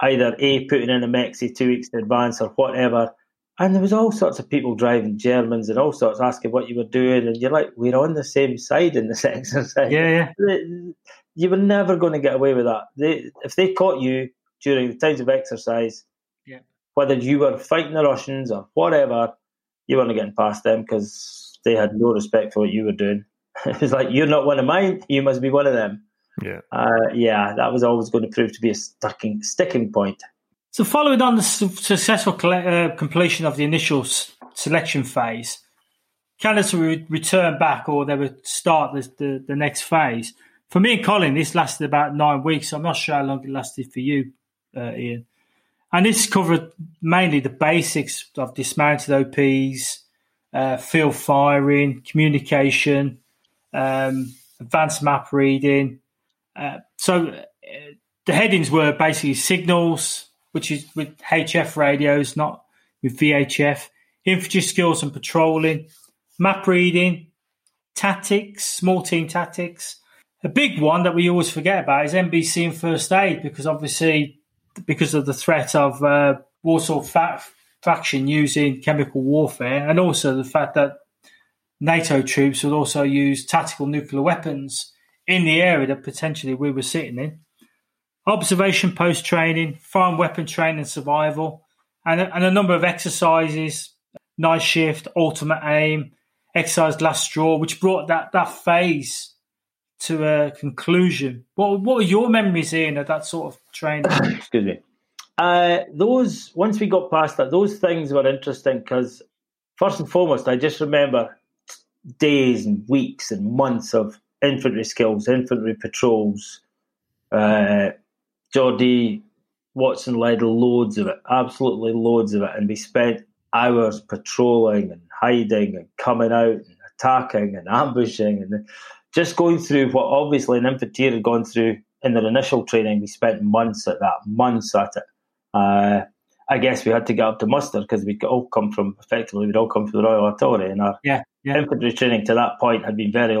either a putting in a mexi two weeks in advance or whatever, and there was all sorts of people driving Germans and all sorts asking what you were doing, and you're like, we're on the same side in this *laughs* exercise.
Yeah, yeah.
You were never going to get away with that. They, if they caught you during the times of exercise,
yeah.
whether you were fighting the Russians or whatever, you weren't getting past them because they had no respect for what you were doing. *laughs* it was like, you're not one of mine, you must be one of them.
Yeah.
Uh, yeah, that was always going to prove to be a sticking, sticking point.
So, following on the su- successful uh, completion of the initial s- selection phase, candidates would return back or they would start the, the, the, next phase. For me and Colin, this lasted about nine weeks. I'm not sure how long it lasted for you, uh, Iain. And this covered mainly the basics of dismounted OPs, uh, field firing, communication, um, advanced map reading. Uh, so uh, the headings were basically signals, which is with HF radios, not with VHF, infantry skills and patrolling, map reading, tactics, small team tactics. A big one that we always forget about is NBC and first aid because obviously, because of the threat of uh, Warsaw fa- faction using chemical warfare, and also the fact that NATO troops would also use tactical nuclear weapons in the area that potentially we were sitting in. Observation post training, foreign weapon training survival, and and a number of exercises, night shift, ultimate aim, exercise last straw, which brought that, that phase to a conclusion. What what were your memories, Iain, of that sort of training? *coughs*
Excuse me. Uh, those once we got past that, those things were interesting because first and foremost, I just remember days and weeks and months of infantry skills, infantry patrols. Uh, Geordie Watson led loads of it, absolutely loads of it, and we spent hours patrolling and hiding and coming out and attacking and ambushing and just going through what obviously an infantry had gone through in their initial training. We spent months at that, months at it. Uh, I guess we had to get up to muster because we'd all come from effectively we'd all come from the Royal Artillery, and our
yeah, yeah.
infantry training to that point had been very.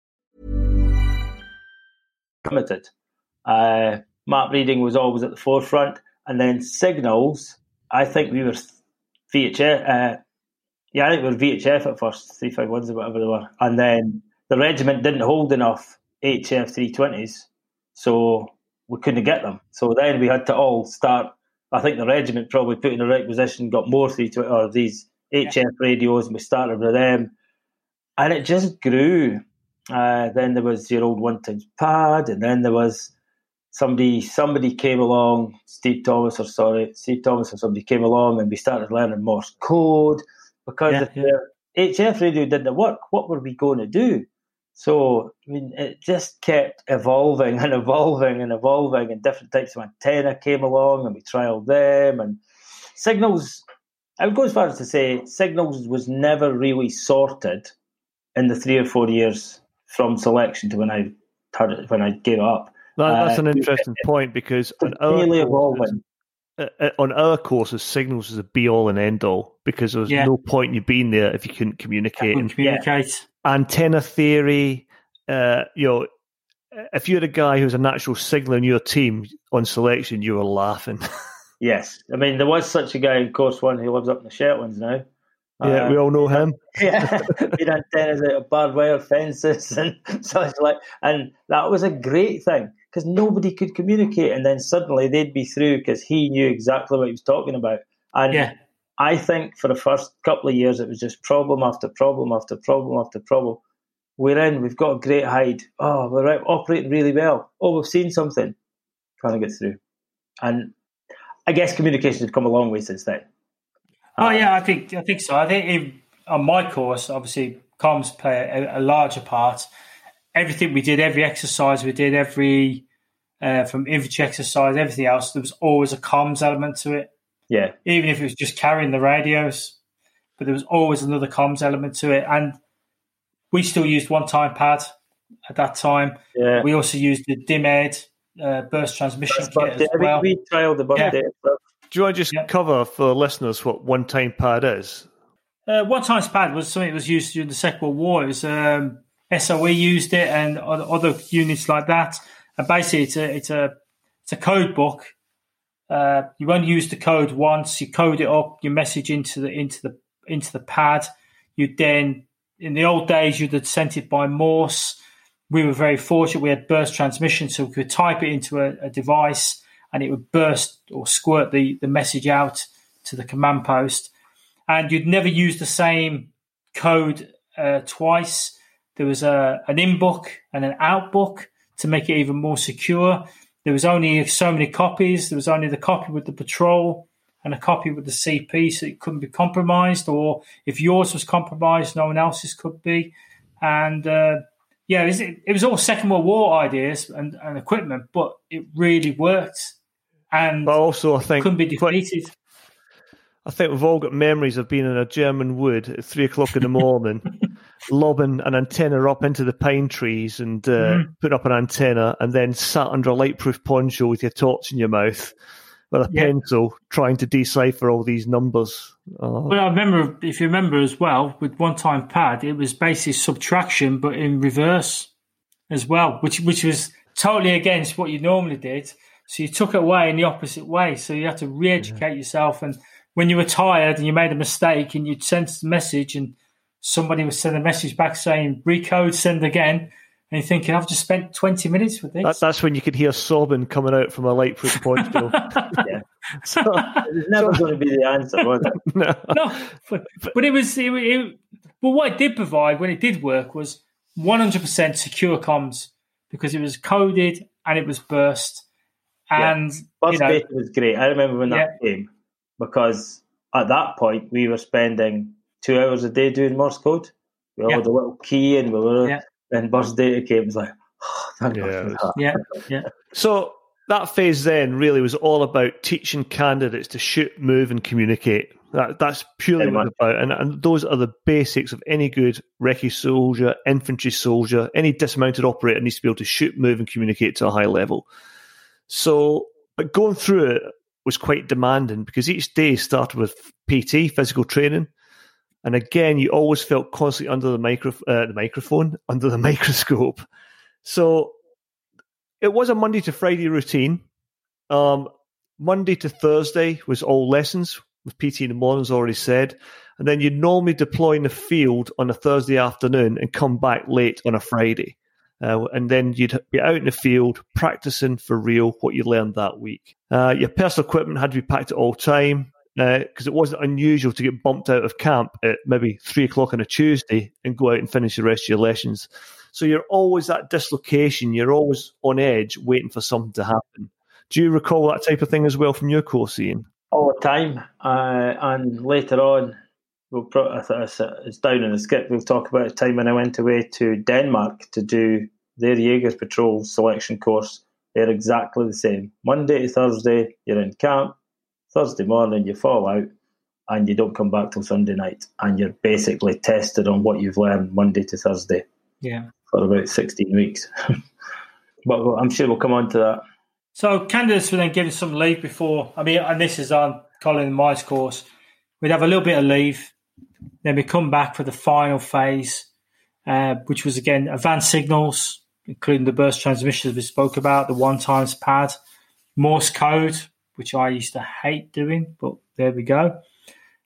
Limited. Uh, map reading was always at the forefront. And then signals, I think we were VHF. Uh, yeah, I think we were VHF at first, 351s or whatever they were. And then the regiment didn't hold enough HF 320s, so we couldn't get them. So then we had to all start. I think the regiment probably put in the right position, got more 320 or these HF radios, and we started with them, and it just grew. Uh, then there was your old one times pad, and then there was somebody somebody came along, Steve Thomas or sorry, Steve Thomas or somebody came along, and we started learning Morse code because yeah, if yeah. the HF radio didn't work, what were we going to do? So, I mean, it just kept evolving and evolving and evolving, and different types of antenna came along, and we trialed them. And signals, I would go as far as to say, signals was never really sorted in the three or four years from selection to when I when I gave up.
That, that's uh, an interesting point because on our, courses, uh, uh, on our courses, signals is a be all and end all because there was yeah. no point in you being there if you couldn't communicate.
Couldn't communicate
antenna theory. Uh, you know, if you're a guy who's a natural signaller in your team on selection, you were laughing. *laughs*
yes, I mean there was such a guy in course one who lives up in the Shetlands now.
Yeah, uh, we all know him. *laughs*
yeah, made antennas out of barbed wire fences *laughs* and such like, and that was a great thing because nobody could communicate, and then suddenly they'd be through because he knew exactly what he was talking about. And yeah. I think for the first couple of years, it was just problem after problem after problem after problem. We're in, we've got a great hide. Oh, we're operating really well. Oh, we've seen something. Trying to get through. And I guess communication has come a long way since then.
Oh yeah, I think I think so. I think on my course, obviously, comms play a, a, larger part. Everything we did, every exercise we did, every uh, from infantry exercise, everything else, there was always a comms element to it.
Yeah.
Even if it was just carrying the radios, but there was always another comms element to it. And we still used one time pad at that time.
Yeah.
We also used the DIMED uh, burst transmission kit as well.
We, we trialed the yeah.
Do you want to just yeah. cover for listeners what one time pad is?
Uh, one time pad was something that was used during the Second World War. It was um, SOE used it and other units like that. And basically, it's a it's a it's a code book uh, you only use the code once. You code it up. You message into the into the into the pad. You then, in the old days, you'd have sent it by Morse. We were very fortunate. We had burst transmission, so we could type it into a, a device, and it would burst or squirt the the message out to the command post. and you'd never use the same code uh, twice. There was a an in book and an out book to make it even more secure. There was only so many copies. There was only the copy with the patrol and a copy with the CP, so it couldn't be compromised. Or if yours was compromised, no one else's could be. And uh, yeah, it was, all Second World War ideas and, and, equipment, but it really worked. And
but also, I think
couldn't be defeated.
I think we've all got memories of being in a German wood at three o'clock in the morning, *laughs* lobbing an antenna up into the pine trees and uh, mm. putting up an antenna, and then sat under a lightproof poncho with your torch in your mouth with a yeah. pencil trying to decipher all these numbers.
Uh, well, I remember, if you remember as well, with one time pad, it was basically subtraction, but in reverse as well, which which was totally against what you normally did. So you took it away in the opposite way. So you had to re-educate yeah. yourself. And when you were tired and you made a mistake and you'd send a message and somebody would send a message back saying recode, send again, and you're thinking, I've just spent 20 minutes with this.
That, that's when you could hear sobbing coming out from a lightproof poncho. *laughs*
yeah. *laughs* So, it was never going to be the answer, was it? *laughs*
no.
no but, but, it was, it, it, but what it did provide when it did work was 100% secure comms because it was coded and it was burst. And, yeah.
Burst
you know,
data was great. I remember when that yeah. came because at that point we were spending two hours a day doing Morse code. We all yeah. had a little key and we were yeah then burst data came. It was like, oh, thank yeah. God for that.
Yeah, yeah. *laughs*
So that phase then really was all about teaching candidates to shoot, move, and communicate. That, that's purely what it's about. And, and those are the basics of any good recce soldier, infantry soldier, any dismounted operator needs to be able to shoot, move, and communicate to a high level. So, but going through it was quite demanding because each day started with PT, physical training, and again, you always felt constantly under the, micro, uh, the microphone, *laughs* under the microscope. So it was a Monday to Friday routine. Um, Monday to Thursday was all lessons with PT in the mornings, already said. And then you'd normally deploy in the field on a Thursday afternoon and come back late on a Friday. Uh, and then you'd be out in the field practicing for real what you learned that week. Uh, your personal equipment had to be packed at all time because uh, it wasn't unusual to get bumped out of camp at maybe three o'clock on a Tuesday and go out and finish the rest of your lessons. So you're always at dislocation. You're always on edge, waiting for something to happen. Do you recall that type of thing as well from your course, Iain?
All the time, uh, and later on, we'll pro- it's down in the script. We'll talk about the time when I went away to Denmark to do their Jaeger Patrol selection course. They're exactly the same. Monday to Thursday, you're in camp Thursday morning you fall out and you don't come back till Sunday night, and you're basically tested on what you've learned Monday to Thursday.
Yeah,
for about sixteen weeks. *laughs* but I'm sure we'll come on to that.
So candidates were then given some leave before. I mean, and this is on Colin and my course. We'd have a little bit of leave, then we come back for the final phase, uh, which was again advanced signals, including the burst transmissions we spoke about, the one times pad, Morse code, which I used to hate doing, but there we go.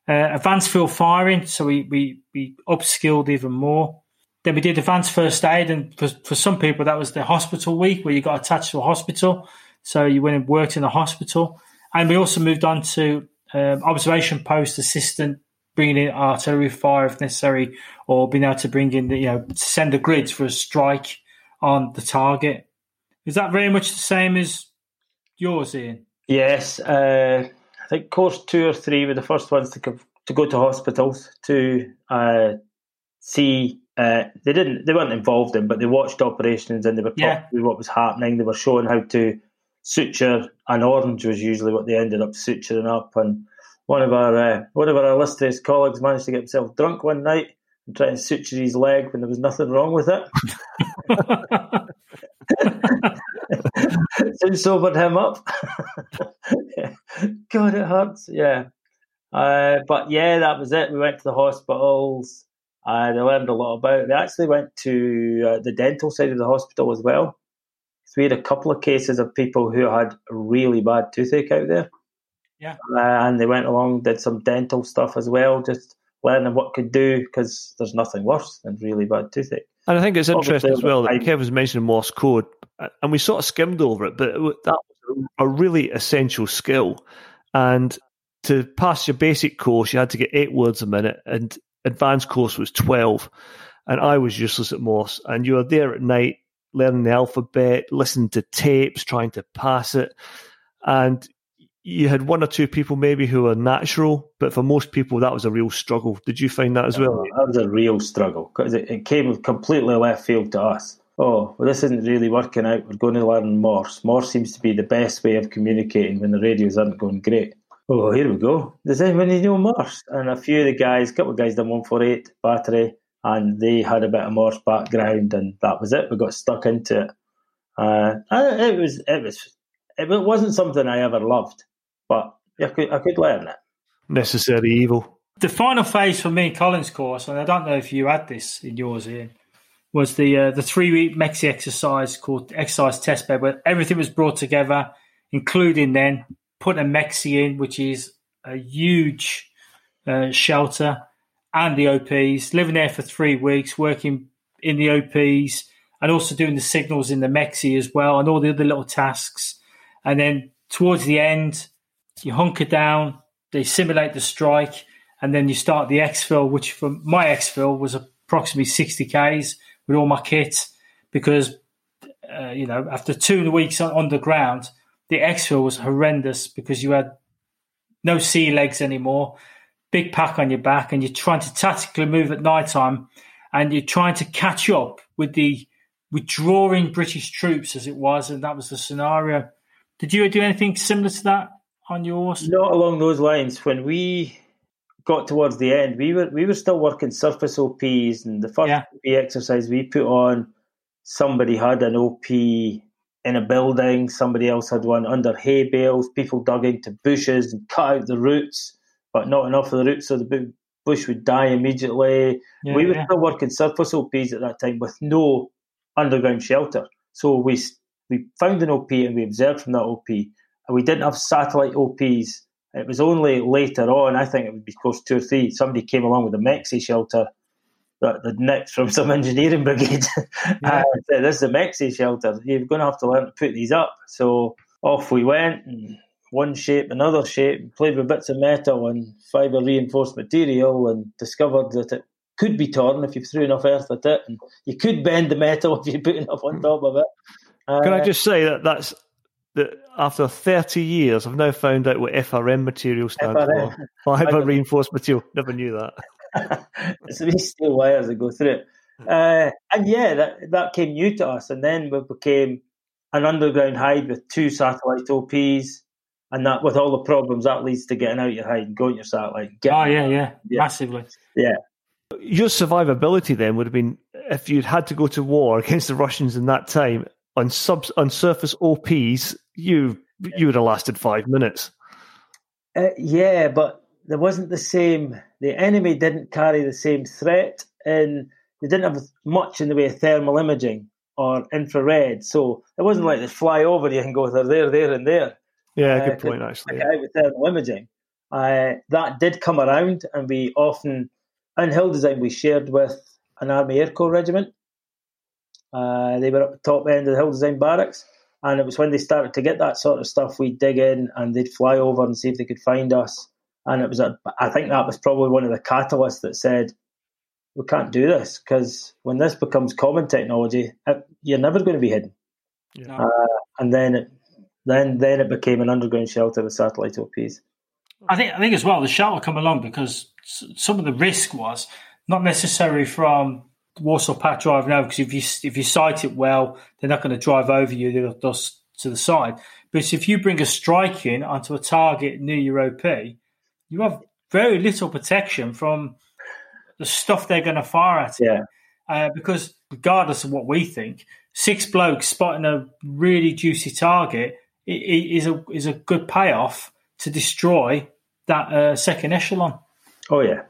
Uh, advanced field firing, so we, we, we upskilled even more. Then we did advanced first aid, and for, for some people, that was the hospital week where you got attached to a hospital. So you went and worked in a hospital. And we also moved on to um, observation post assistant, bringing in artillery fire if necessary, or being able to bring in the, you know, to send the grids for a strike on the target. Is that very much the same as yours, Iain?
Yes, uh, I think course two or three were the first ones to go, to go to hospitals to uh, see. Uh, they didn't. They weren't involved in, but they watched operations and they were yeah. talking what was happening. They were showing how to suture an orange was usually what they ended up suturing up. And one of our uh, one of our illustrious colleagues managed to get himself drunk one night and try and suture his leg when there was nothing wrong with it. *laughs* *laughs* Soon sobered him up. *laughs* God, it hurts. Yeah. Uh, but yeah, that was it. We went to the hospitals. Uh, they learned a lot about it. They actually went to uh, the dental side of the hospital as well. So we had a couple of cases of people who had really bad toothache out there.
Yeah.
Uh, and they went along, did some dental stuff as well, just learning what could do because there's nothing worse than really bad toothache.
And I think it's interesting as well that Kev was mentioning Morse code, and we sort of skimmed over it, but that was a really essential skill. And to pass your basic course, you had to get eight words a minute, and advanced course was 12. And I was useless at Morse. And you were there at night learning the alphabet, listening to tapes, trying to pass it. And you had one or two people maybe who were natural, but for most people, that was a real struggle. Did you find that as well?
Oh, that was a real struggle because it, it came completely left field to us. Oh, well, this isn't really working out. We're going to learn Morse. Morse seems to be the best way of communicating when the radios aren't going great. Oh, here we go. Does anyone know Morse? And a few of the guys, a couple of guys done 148 battery, and they had a bit of Morse background, and that was it. We got stuck into it. Uh, it was, it was, it wasn't something I ever loved, but I could, I could learn it.
Necessary evil.
The final phase for me in Colin's course, and I don't know if you had this in yours, Iain, was the uh, the three week Mexi exercise called exercise test bed, where everything was brought together, including then putting a Mexi in, which is a huge uh, shelter, and the OPs. Living there for three weeks, working in the OPs, and also doing the signals in the Mexi as well, and all the other little tasks. And then towards the end, you hunker down, they simulate the strike, and then you start the exfil, which for my exfil was approximately 60 Ks with all my kit because, uh, you know, after two weeks on, the ground, the exfil was horrendous because you had no sea legs anymore, big pack on your back, and you're trying to tactically move at night time and you're trying to catch up with the withdrawing British troops as it was, and that was the scenario. Did you do anything similar to that on yours?
Not along those lines. When we got towards the end, we were we were still working surface OPs, and the first yeah. OP exercise we put on, somebody had an OP in a building, somebody else had one under hay bales. People dug into bushes and cut out the roots, but not enough of the roots, so the bush would die immediately. Yeah, we were yeah. still working surface OPs at that time with no underground shelter. So we we found an OP and we observed from that OP, we didn't have satellite OPs it was only later on, I think it would be close to two or three, somebody came along with a Mexi shelter that they'd nicked from some *laughs* engineering brigade. Yeah. said, this is a Mexi shelter. You're going to have to learn to put these up. So off we went, and one shape, another shape, played with bits of metal and fibre reinforced material and discovered that it could be torn if you threw enough earth at it. And you could bend the metal *laughs* if you put enough on top of it.
Uh, Can I just say that that's that after 30 years, I've now found out what FRM material stands FRM. for. Fiber *laughs* reinforced material. Never knew that. *laughs*
it's these steel wires that go through it. Uh, and yeah, that, that came new to us. And then we became an underground hide with two satellite OPs. And that, with all the problems that leads to getting out your hide and going your satellite.
oh, yeah, yeah, yeah, massively.
Yeah.
Your survivability then would have been if you'd had to go to war *laughs* against the Russians in that time on sub on surface OPs, you you would have lasted five minutes.
Uh, yeah, but there wasn't the same. The enemy didn't carry the same threat, and they didn't have much in the way of thermal imaging or infrared. So it wasn't like they fly over you and go, "They're there, there, and there."
Yeah, uh, good point. Actually,
out with thermal imaging, uh, that did come around, and we often in Hildesheim we shared with an Army Air Corps regiment. Uh, they were at the top end of the Hildesheim barracks, and it was when they started to get that sort of stuff, we'd dig in and they'd fly over and see if they could find us. And it was, a, I think that was probably one of the catalysts that said, we can't do this because when this becomes common technology, it, you're never going to be hidden. Yeah. Uh, and then it, then then it became an underground shelter with satellite OPs.
I think I think as well the shelter come along because some of the risk was not necessarily from Warsaw Pact drive now because if you if you sight it well, they're not going to drive over you. They'll, they'll to the side. But if you bring a strike in onto a target near your OP, you have very little protection from the stuff they're going to fire at
you. Yeah.
Uh, because regardless of what we think, six blokes spotting a really juicy target is a is a good payoff to destroy that uh, second echelon.
Oh yeah,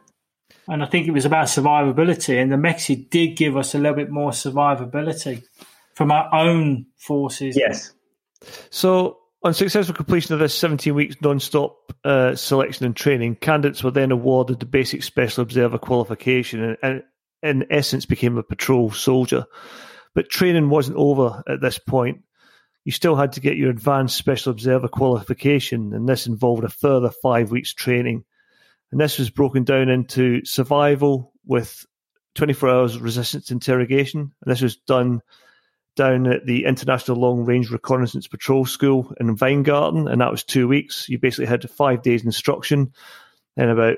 and I think it was about survivability. And the Mexi did give us a little bit more survivability from our own forces.
Yes.
So, on successful completion of this 17 weeks non stop uh, selection and training, candidates were then awarded the basic special observer qualification and, and, in essence, became a patrol soldier. But training wasn't over at this point. you still had to get your advanced special observer qualification, and this involved a further five weeks training. And this was broken down into survival with 24 hours resistance interrogation. And this was done down at the International Long Range Reconnaissance Patrol School in Weingarten, and that was two weeks. You basically had five days instruction and about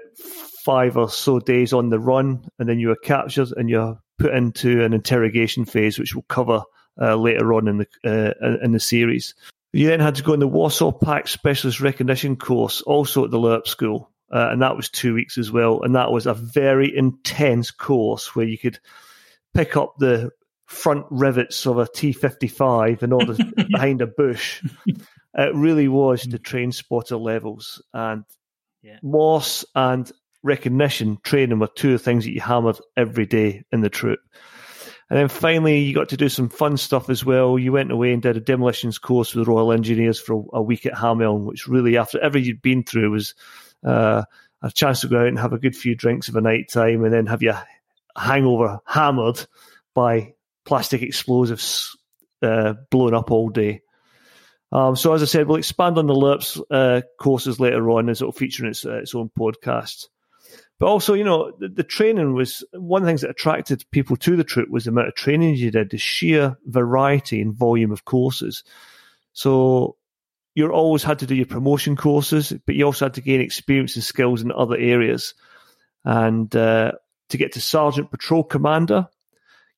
five or so days on the run, and then you were captured and you're put into an interrogation phase, which we'll cover uh, later on in the uh, in the series. You then had to go on the Warsaw Pact Specialist Recognition course, also at the Lerp School, uh, and that was two weeks as well. And that was a very intense course where you could pick up the front rivets of a T fifty five in order *laughs* behind a bush. *laughs* It really was the train spotter levels, and yeah. loss and recognition training were two of the things that you hammered every day in the troop. And then finally, you got to do some fun stuff as well. You went away and did a demolitions course with the Royal Engineers for a week at Hameln, which really, after everything you'd been through, was uh, a chance to go out and have a good few drinks of a night time and then have your hangover hammered by plastic explosives uh, blown up all day. Um, so, as I said, we'll expand on the LERPS uh, courses later on as it'll feature in its, uh, its own podcast. But also, you know, the, the, training was one of the things that attracted people to the trip was the amount of training you did, the sheer variety and volume of courses. So you always had to do your promotion courses, but you also had to gain experience and skills in other areas. And uh, to get to Sergeant Patrol Commander,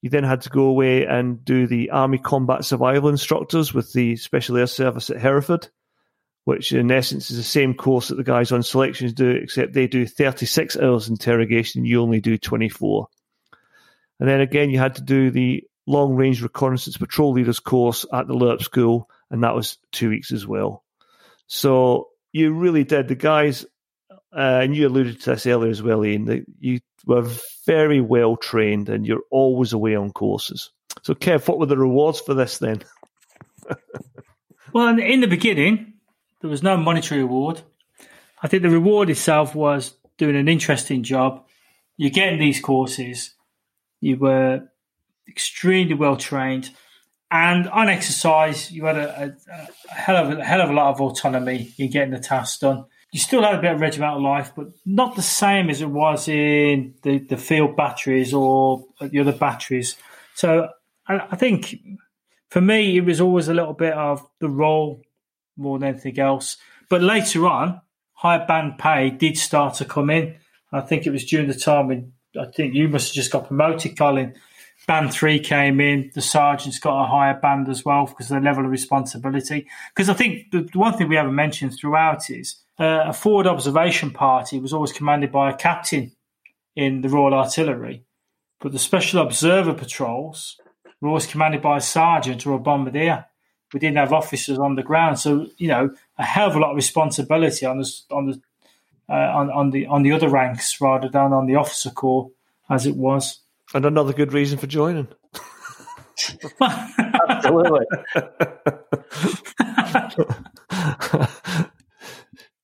you then had to go away and do the Army Combat Survival Instructors with the Special Air Service at Hereford which in essence is the same course that the guys on selections do, except they do 36 hours interrogation, you only do 24. And then again, you had to do the long range reconnaissance patrol leaders course at the LERP school, and that was two weeks as well. So you really did. The guys, uh, and you alluded to this earlier as well, Iain, that you were very well trained and you're always away on courses. So, Kev, what were the rewards for this then? *laughs*
well, in the beginning, there was no monetary reward. I think the reward itself was doing an interesting job. You're getting these courses. You were extremely well trained, and on exercise, you had a, a, a hell of a, a, hell of a lot of autonomy in getting the tasks done. You still had a bit of regimental life, but not the same as it was in the, the field batteries or the other batteries. So I, I think for me, it was always a little bit of the role more than anything else. But later on, higher band pay did start to come in. I think it was during the time when I think you must have just got promoted, Colin. Band three came in. The sergeants got a higher band as well because of the level of responsibility. Because I think the one thing we haven't mentioned throughout is uh, a forward observation party was always commanded by a captain in the Royal Artillery, but the special observer patrols were always commanded by a sergeant or a bombardier we didn't have officers on the ground. So you know, a hell of a lot of responsibility on the on the uh, on, on the on the other ranks rather than on the officer corps as it was.
And another good reason for joining.
Absolutely. *laughs*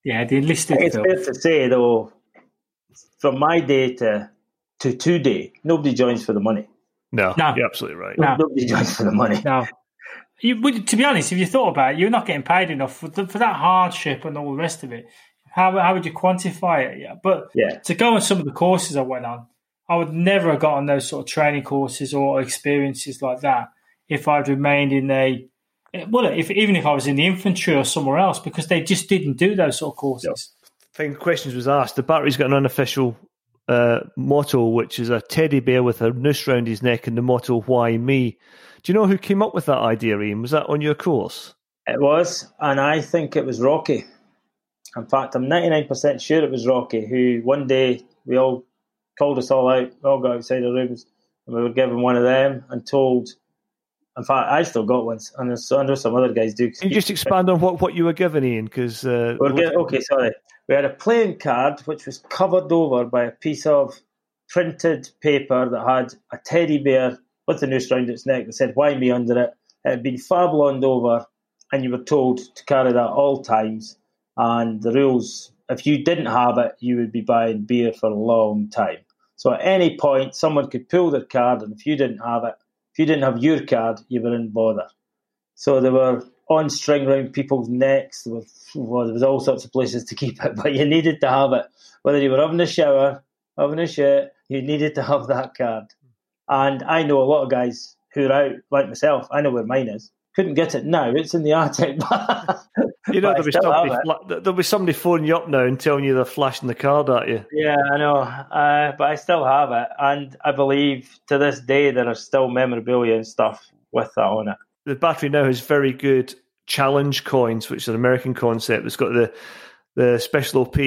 yeah, the enlisted.
It's fair to say though, from my data to today, nobody joins for the money.
No, no. you're absolutely right.
No. Nobody joins for the money.
No, you, to be honest, if you thought about it, you're not getting paid enough for, the, for that hardship and all the rest of it. How, how would you quantify it? Yeah, but
yeah.
to go on some of the courses I went on, I would never have gotten those sort of training courses or experiences like that if I'd remained in a well, if even if I was in the infantry or somewhere else, because they just didn't do those sort of courses.
I think questions was asked. The battery's got an unofficial uh, motto, which is a teddy bear with a noose round his neck, and the motto "Why me?" Do you know who came up with that idea, Iain? Was that on your course?
It was, and I think it was Rocky. In fact, I'm 99% sure it was Rocky who one day we all called us all out, we all got outside the rooms, and we were given one of them and told. In fact, I still got one, and I know some other guys do.
Can you just expand on what, what you were given, Iain? Because uh,
okay, sorry, we had a playing card which was covered over by a piece of printed paper that had a teddy bear with the noose round its neck that said, Why me under it? It had been fabloned over, and you were told to carry that at all times. And the rules, if you didn't have it, you would be buying beer for a long time. So at any point, someone could pull their card, and if you didn't have it, if you didn't have your card, you were in bother. So there were on string around people's necks. There was, well, there was all sorts of places to keep it, *laughs* but you needed to have it. Whether you were having a shower, having a shit, you needed to have that card. And I know a lot of guys who are out, like myself, I know where mine is. Couldn't get it now. It's in the Arctic. *laughs* *laughs*
you know, there'll be, somebody, there'll be somebody phoning you up now and telling you they're flashing the card at you.
Yeah, I know. Uh, but I still have it. And I believe to this day there are still memorabilia and stuff with that on it.
The battery now has very good challenge coins, which is an American concept. It's got the the special OP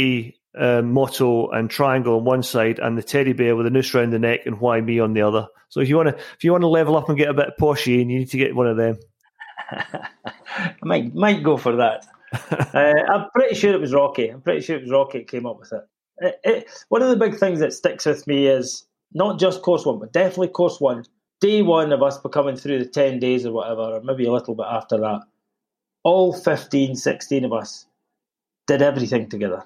uh, motto and triangle on one side, and the teddy bear with a noose around the neck and why me on the other. So if you want to if you want to level up and get a bit poshy, you need to get one of them.
I *laughs* might might go for that. *laughs* uh, I'm pretty sure it was Rocky. I'm pretty sure it was Rocky that came up with it. It, it. One of the big things that sticks with me is not just course one, but definitely course one. Day one of us becoming through the 10 days or whatever, or maybe a little bit after that, all 15, 16 of us did everything together.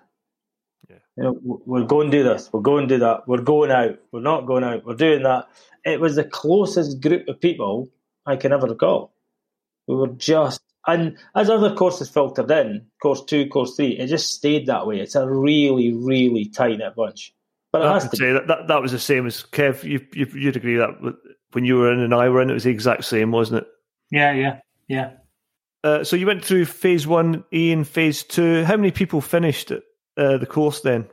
Yeah. You know, we're going to do this, we're going to do that, we're going out, we're not going out, we're doing that. It was the closest group of people I can ever recall. We were just, and as other courses filtered in, course two, course three, it just stayed that way. It's a really, really tight knit bunch. But it
I
has to
say that, that that was the same as Kev. You, you would agree that when you were in and I were in, it was the exact same, wasn't it?
Yeah, yeah, yeah.
Uh, so you went through phase one, E, and phase two. How many people finished uh, the course then?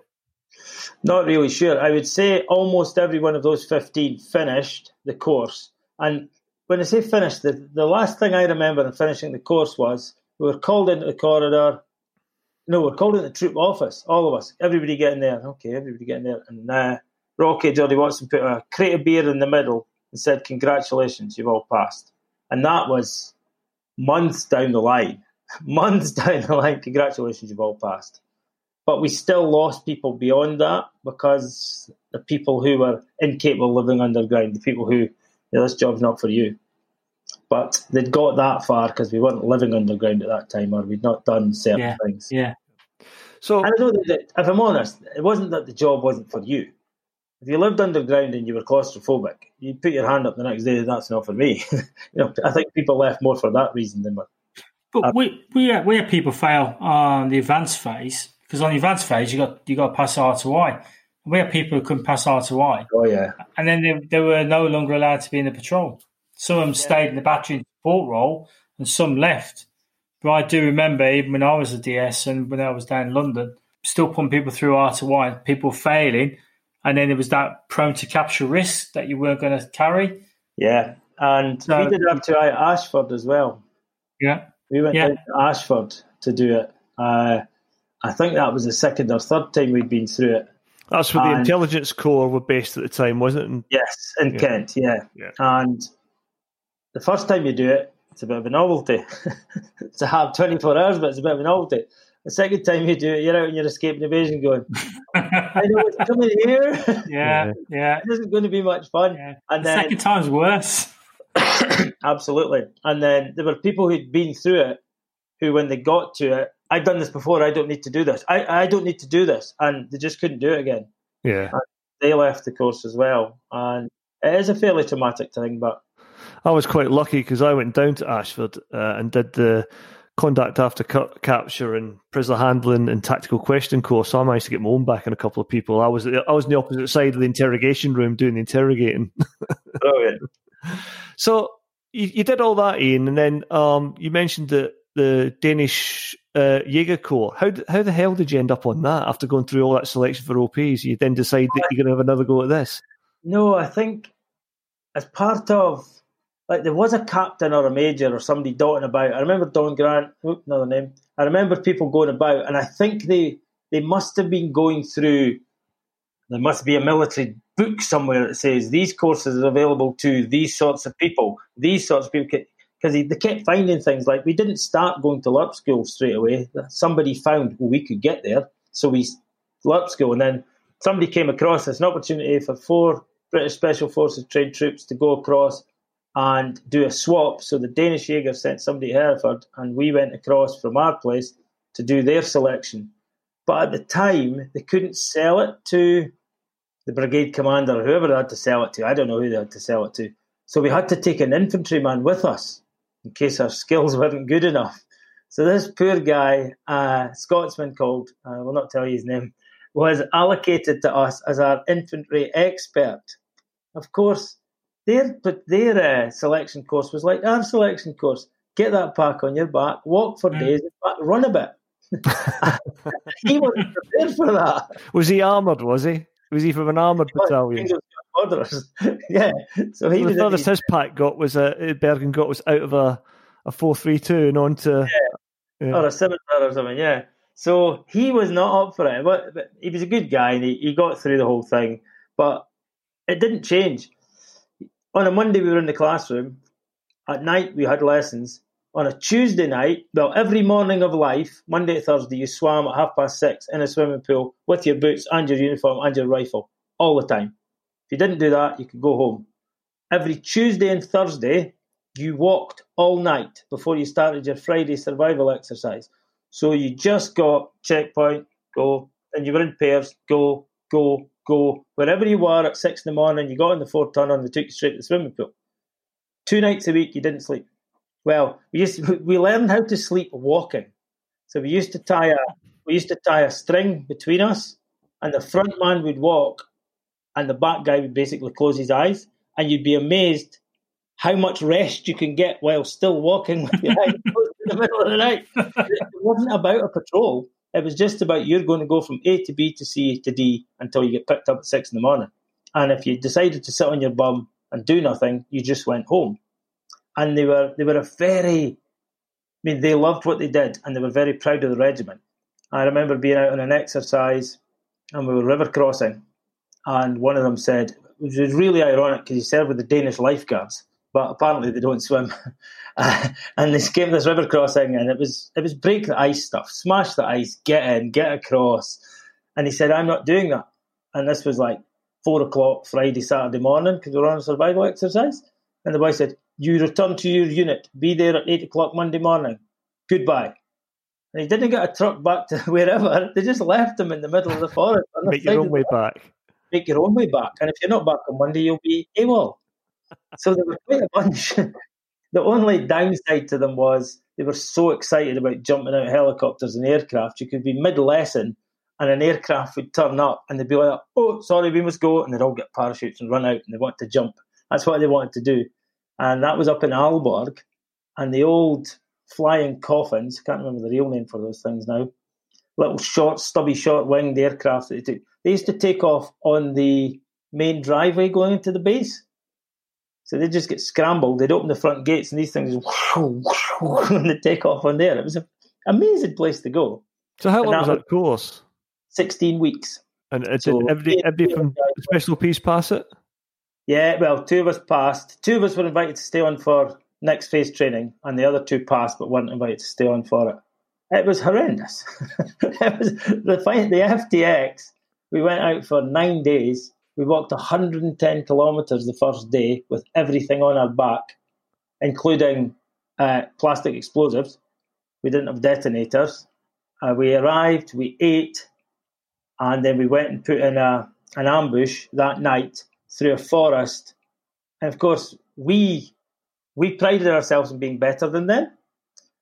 Not really sure. I would say almost every one of those 15 finished the course. And when I say finished, the, the last thing I remember in finishing the course was we were called into the corridor. No, we are called into the troop office, all of us, everybody getting there. Okay, everybody getting there. And uh, Rocky Geordie Watson put a crate of beer in the middle and said, Congratulations, you've all passed. And that was months down the line. *laughs* months down the line, congratulations, you've all passed. But we still lost people beyond that because the people who were incapable of living underground, the people who, you know, this job's not for you. But they'd got that far because we weren't living underground at that time or we'd not done certain
yeah,
things.
Yeah.
So I know that, if I'm honest, it wasn't that the job wasn't for you if you lived underground and you were claustrophobic, you'd put your hand up the next day. That's not for me. *laughs* you know, I think people left more for that reason than.
But uh, we we had, we had people fail on the advanced phase because on the advanced phase you got you got to pass R to Y. We had people who couldn't pass R to Y.
Oh yeah,
and then they, they were no longer allowed to be in the patrol. Some of them yeah. stayed in the battery support role, and some left. But I do remember even when I was a DS and when I was down in London, still putting people through R to Y, people failing and then there was that prone to capture risk that you weren't going to carry.
Yeah, and so, we did up to Ashford as well.
Yeah,
we went
yeah.
to Ashford to do it. Uh, I think that was the second or third time we'd been through it.
That's where and, the intelligence corps were based at the time, wasn't it?
In, yes, in yeah. Kent. Yeah.
yeah,
and the first time you do it, it's a bit of a novelty. *laughs* to have twenty four hours, but it's a bit of a novelty. The second time you do it, you're out in your escape and evasion going, I know what's coming here. *laughs*
Yeah, yeah.
this isn't going to be much fun.
Yeah.
And
the
then,
second time's worse. *coughs*
absolutely. And then there were people who'd been through it who, when they got to it, I've done this before, I don't need to do this. I, I don't need to do this. And they just couldn't do it again.
Yeah.
And they left the course as well. And it is a fairly traumatic thing, but.
I was quite lucky because I went down to Ashford uh, and did the conduct after cu- capture and prisoner handling and tactical question course. So I managed to get my own back and a couple of people. I was I was on the opposite side of the interrogation room doing the interrogating. *laughs*
Brilliant.
so you, you, did all that, Iain, and then um, you mentioned the the Danish uh, Jaeger Corps. How how the hell did you end up on that after going through all that selection for OPs? You then decide that you're going to have another go at this.
No, I think as part of like there was a captain or a major or somebody dotting about. I remember Don Grant, whoop, another name. I remember people going about, and I think they they must have been going through. There must be a military book somewhere that says these courses are available to these sorts of people, these sorts of people. Because they kept finding things like we didn't start going to LARP school straight away. Somebody found well, we could get there, so we LARP school, and then somebody came across as an opportunity for four British Special Forces trained troops to go across and do a swap. So the Danish Jaeger sent somebody to Hereford, and we went across from our place to do their selection. But at the time, they couldn't sell it to the brigade commander or whoever they had to sell it to. I don't know who they had to sell it to. So we had to take an infantryman with us in case our skills *laughs* weren't good enough. So this poor guy, a Scotsman called, I will not tell you his name, was allocated to us as our infantry expert. Of course, their their uh, selection course was like our selection course. Get that pack on your back, walk for mm. days, run a bit. *laughs* *laughs* he wasn't prepared for that.
Was he armoured? Was he? Was he from an armoured battalion? *laughs*
yeah. So he
the furthest his pack got was a uh, Bergen got was out of a a four three two and onto yeah.
yeah. or a seven or something. Yeah. So he was not up for it, but, but he was a good guy and he, he got through the whole thing. But it didn't change. On a Monday, we were in the classroom. At night, we had lessons. On a Tuesday night, well, every morning of life, Monday to Thursday, you swam at half past six in a swimming pool with your boots and your uniform and your rifle all the time. If you didn't do that, you could go home. Every Tuesday and Thursday, you walked all night before you started your Friday survival exercise. So you just got checkpoint, go, and you were in pairs, go, go, go. Wherever you were at six in the morning, you got in the four ton and they took you straight to the swimming pool. Two nights a week, you didn't sleep. Well, we used to, *laughs* we learned how to sleep walking. So we used to tie a we used to tie a string between us, and the front man would walk, and the back guy would basically close his eyes, and you'd be amazed how much rest you can get while still walking *laughs* with your eyes closed in the middle of the night. It wasn't about a patrol. It was just about you're going to go from A to B to C to D until you get picked up at six in the morning. And if you decided to sit on your bum and do nothing, you just went home. And they were they were a very I mean, they loved what they did and they were very proud of the regiment. I remember being out on an exercise and we were river crossing, and one of them said, which was really ironic because he served with the Danish lifeguards but apparently they don't swim. *laughs* uh, and they came this river crossing, and it was it was break the ice stuff, smash the ice, get in, get across. And he said, "I'm not doing that." And this was like four o'clock Friday, Saturday morning because we were on a survival exercise. And the boy said, "You return to your unit. Be there at eight o'clock Monday morning. Goodbye." And he didn't get a truck back to *laughs* wherever. They just left him in the middle of the forest.
Make your own way back.
Make your own way back. And if you're not back on Monday, you'll be AWOL so there were quite a bunch. *laughs* the only downside to them was they were so excited about jumping out helicopters and aircraft. You could be mid lesson and an aircraft would turn up and they'd be like, oh, sorry, we must go. And they'd all get parachutes and run out and they want to jump. That's what they wanted to do. And that was up in Aalborg. And the old flying coffins, I can't remember the real name for those things now, little short, stubby, short winged aircraft that they took. They used to take off on the main driveway going into the base. So they just get scrambled. They'd open the front gates, and these things *laughs* and they take off on there. It was an amazing place to go.
So how long was that course?
Sixteen weeks.
And uh, so did every from special piece pass it?
Yeah, well, two of us passed. Two of us were invited to stay on for next phase training, and the other two passed but weren't invited to stay on for it. It was horrendous. *laughs* it was the the FTX. We went out for nine days we walked 110 kilometres the first day with everything on our back, including uh, plastic explosives. We didn't have detonators. Uh, we arrived, we ate, and then we went and put in a, an ambush that night through a forest. And of course, we we prided ourselves in being better than them.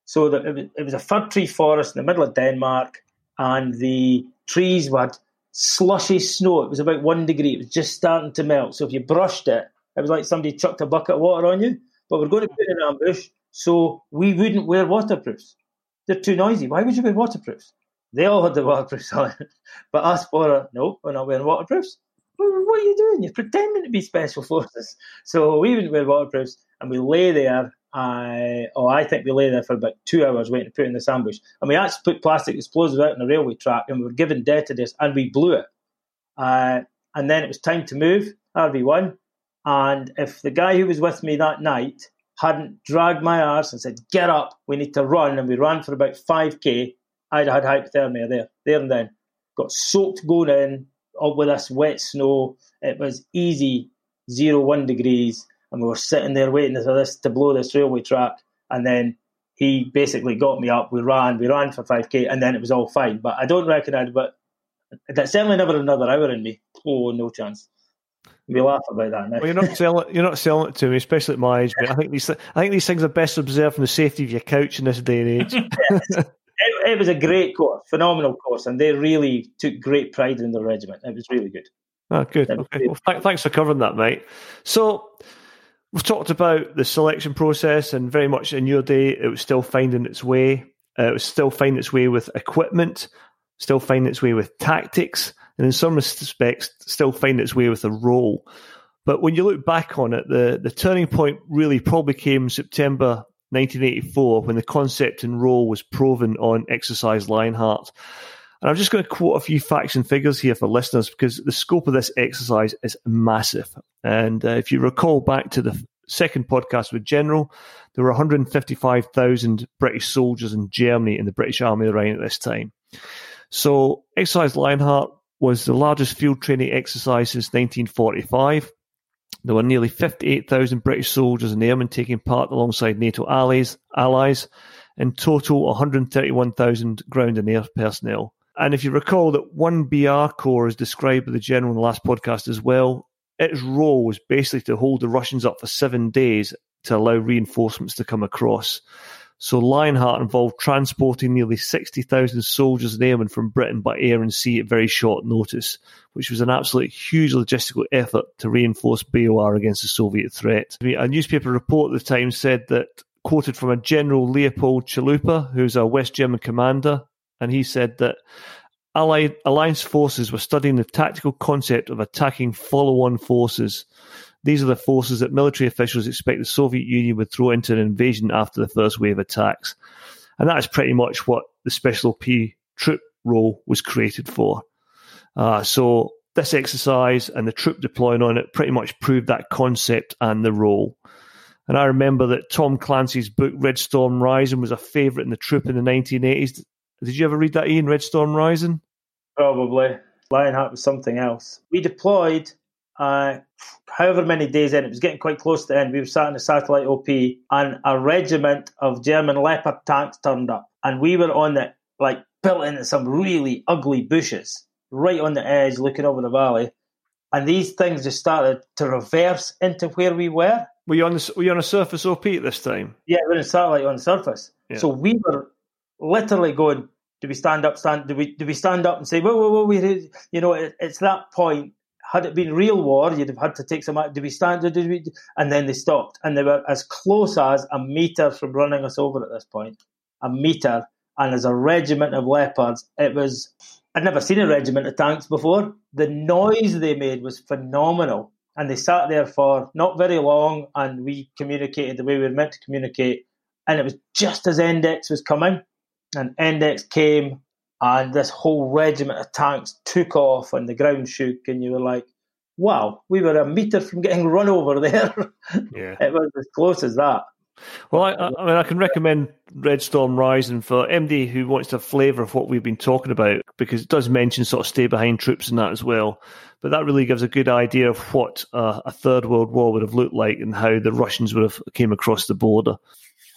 So it was, a fir tree forest in the middle of Denmark, and the trees had slushy snow. It was about one degree. It was just starting to melt. So if you brushed it, it was like somebody chucked a bucket of water on you. But we're going to put in an ambush, so we wouldn't wear waterproofs. They're too noisy. Why would you wear waterproofs? They all had the waterproofs on. *laughs* but us four, no, we're not wearing waterproofs. What are you doing? You're pretending to be special forces. So we wouldn't wear waterproofs, and we lay there I oh I think we lay there for about two hours waiting to put in this ambush, and we actually put plastic explosives out on the railway track, and we were given detonators, and we blew it. Uh, and then it was time to move RV one, and if the guy who was with me that night hadn't dragged my arse and said, "Get up, we need to run," and we ran for about five k, I'd had hypothermia there, there and then. Got soaked going in, all with this wet snow. It was easy, zero one degrees and we were sitting there waiting for this to blow this railway track, and then he basically got me up. We ran, we ran for five k, and then it was all fine. But I don't reckon I'd, but that certainly never another hour in me. Oh, no chance. We laugh about that now.
Well, you're not selling. You're not selling it to me, especially at my age. But I think these. I think these things are best observed from the safety of your couch in this day and age.
yes. *laughs* it, it, was a great course, phenomenal course, and they really took great pride in the regiment. It was really good.
Oh, good. Okay. Well, th- thanks for covering that, mate. So we've talked about the selection process, and very much in your day, it was still finding its way. Uh, it was still finding its way with equipment, still finding its way with tactics, and in some respects, still finding its way with a role. But when you look back on it, the, the turning point really probably came September 1984 when the concept and role was proven on Exercise Lionheart. And I'm just going to quote a few facts and figures here for listeners because the scope of this exercise is massive. And uh, if you recall back to the second podcast with General, there were 155,000 British soldiers in Germany in the British Army around at this time. So, Exercise Lionheart was the largest field training exercise since 1945. There were nearly 58,000 British soldiers and airmen taking part alongside NATO allies. allies. In total, 131,000 ground and air personnel. And if you recall that one BR Corps is described by the general in the last podcast as well, its role was basically to hold the Russians up for seven days to allow reinforcements to come across. So Lionheart involved transporting nearly 60,000 soldiers and airmen from Britain by air and sea at very short notice, which was an absolute huge logistical effort to reinforce BAOR against the Soviet threat. A newspaper report at the time said that, quoted from a General Leopold Chalupa, who's a West German commander, and he said that Allied alliance forces were studying the tactical concept of attacking follow-on forces. These are the forces that military officials expect the Soviet Union would throw into an invasion after the first wave attacks. And that is pretty much what the Special P troop role was created for. Uh, so this exercise and the troop deploying on it pretty much proved that concept and the role. And I remember that Tom Clancy's book Red Storm Rising was a favourite in the troop in the 1980s. Did you ever read that, Iain? Red Storm Rising?
Probably. Lionheart was something else. We deployed uh, however many days in. It was getting quite close to the end. We were sat in a satellite OP, and a regiment of German Leopard tanks turned up, and we were on the like built into some really ugly bushes, right on the edge, looking over the valley. And these things just started to reverse into where we were.
Were you on the, were you on a surface OP at this time?
Yeah, we are in satellite on the surface. Yeah. So we were literally going, do we stand up, stand, do we, do we stand up and say, well, whoa, whoa, we, you know, it, it's that point. Had it been real war, you'd have had to take some, do we stand, do we, and then they stopped. And they were as close as a meter from running us over at this point. A meter. And as a regiment of leopards, it was, I'd never seen a regiment of tanks before. The noise they made was phenomenal. And they sat there for not very long, and we communicated the way we were meant to communicate. And it was just as ENDEX was coming and ENDEX came, and this whole regiment of tanks took off, and the ground shook, and you were like, "Wow, we were a meter from getting *laughs* run over there."
Yeah,
it was as close as that.
Well, I, I, mean, I can recommend Red Storm Rising for MD who wants a flavour of what we've been talking about because it does mention sort of stay behind troops and that as well. But that really gives a good idea of what uh, a Third World War would have looked like and how the Russians would have came across the border.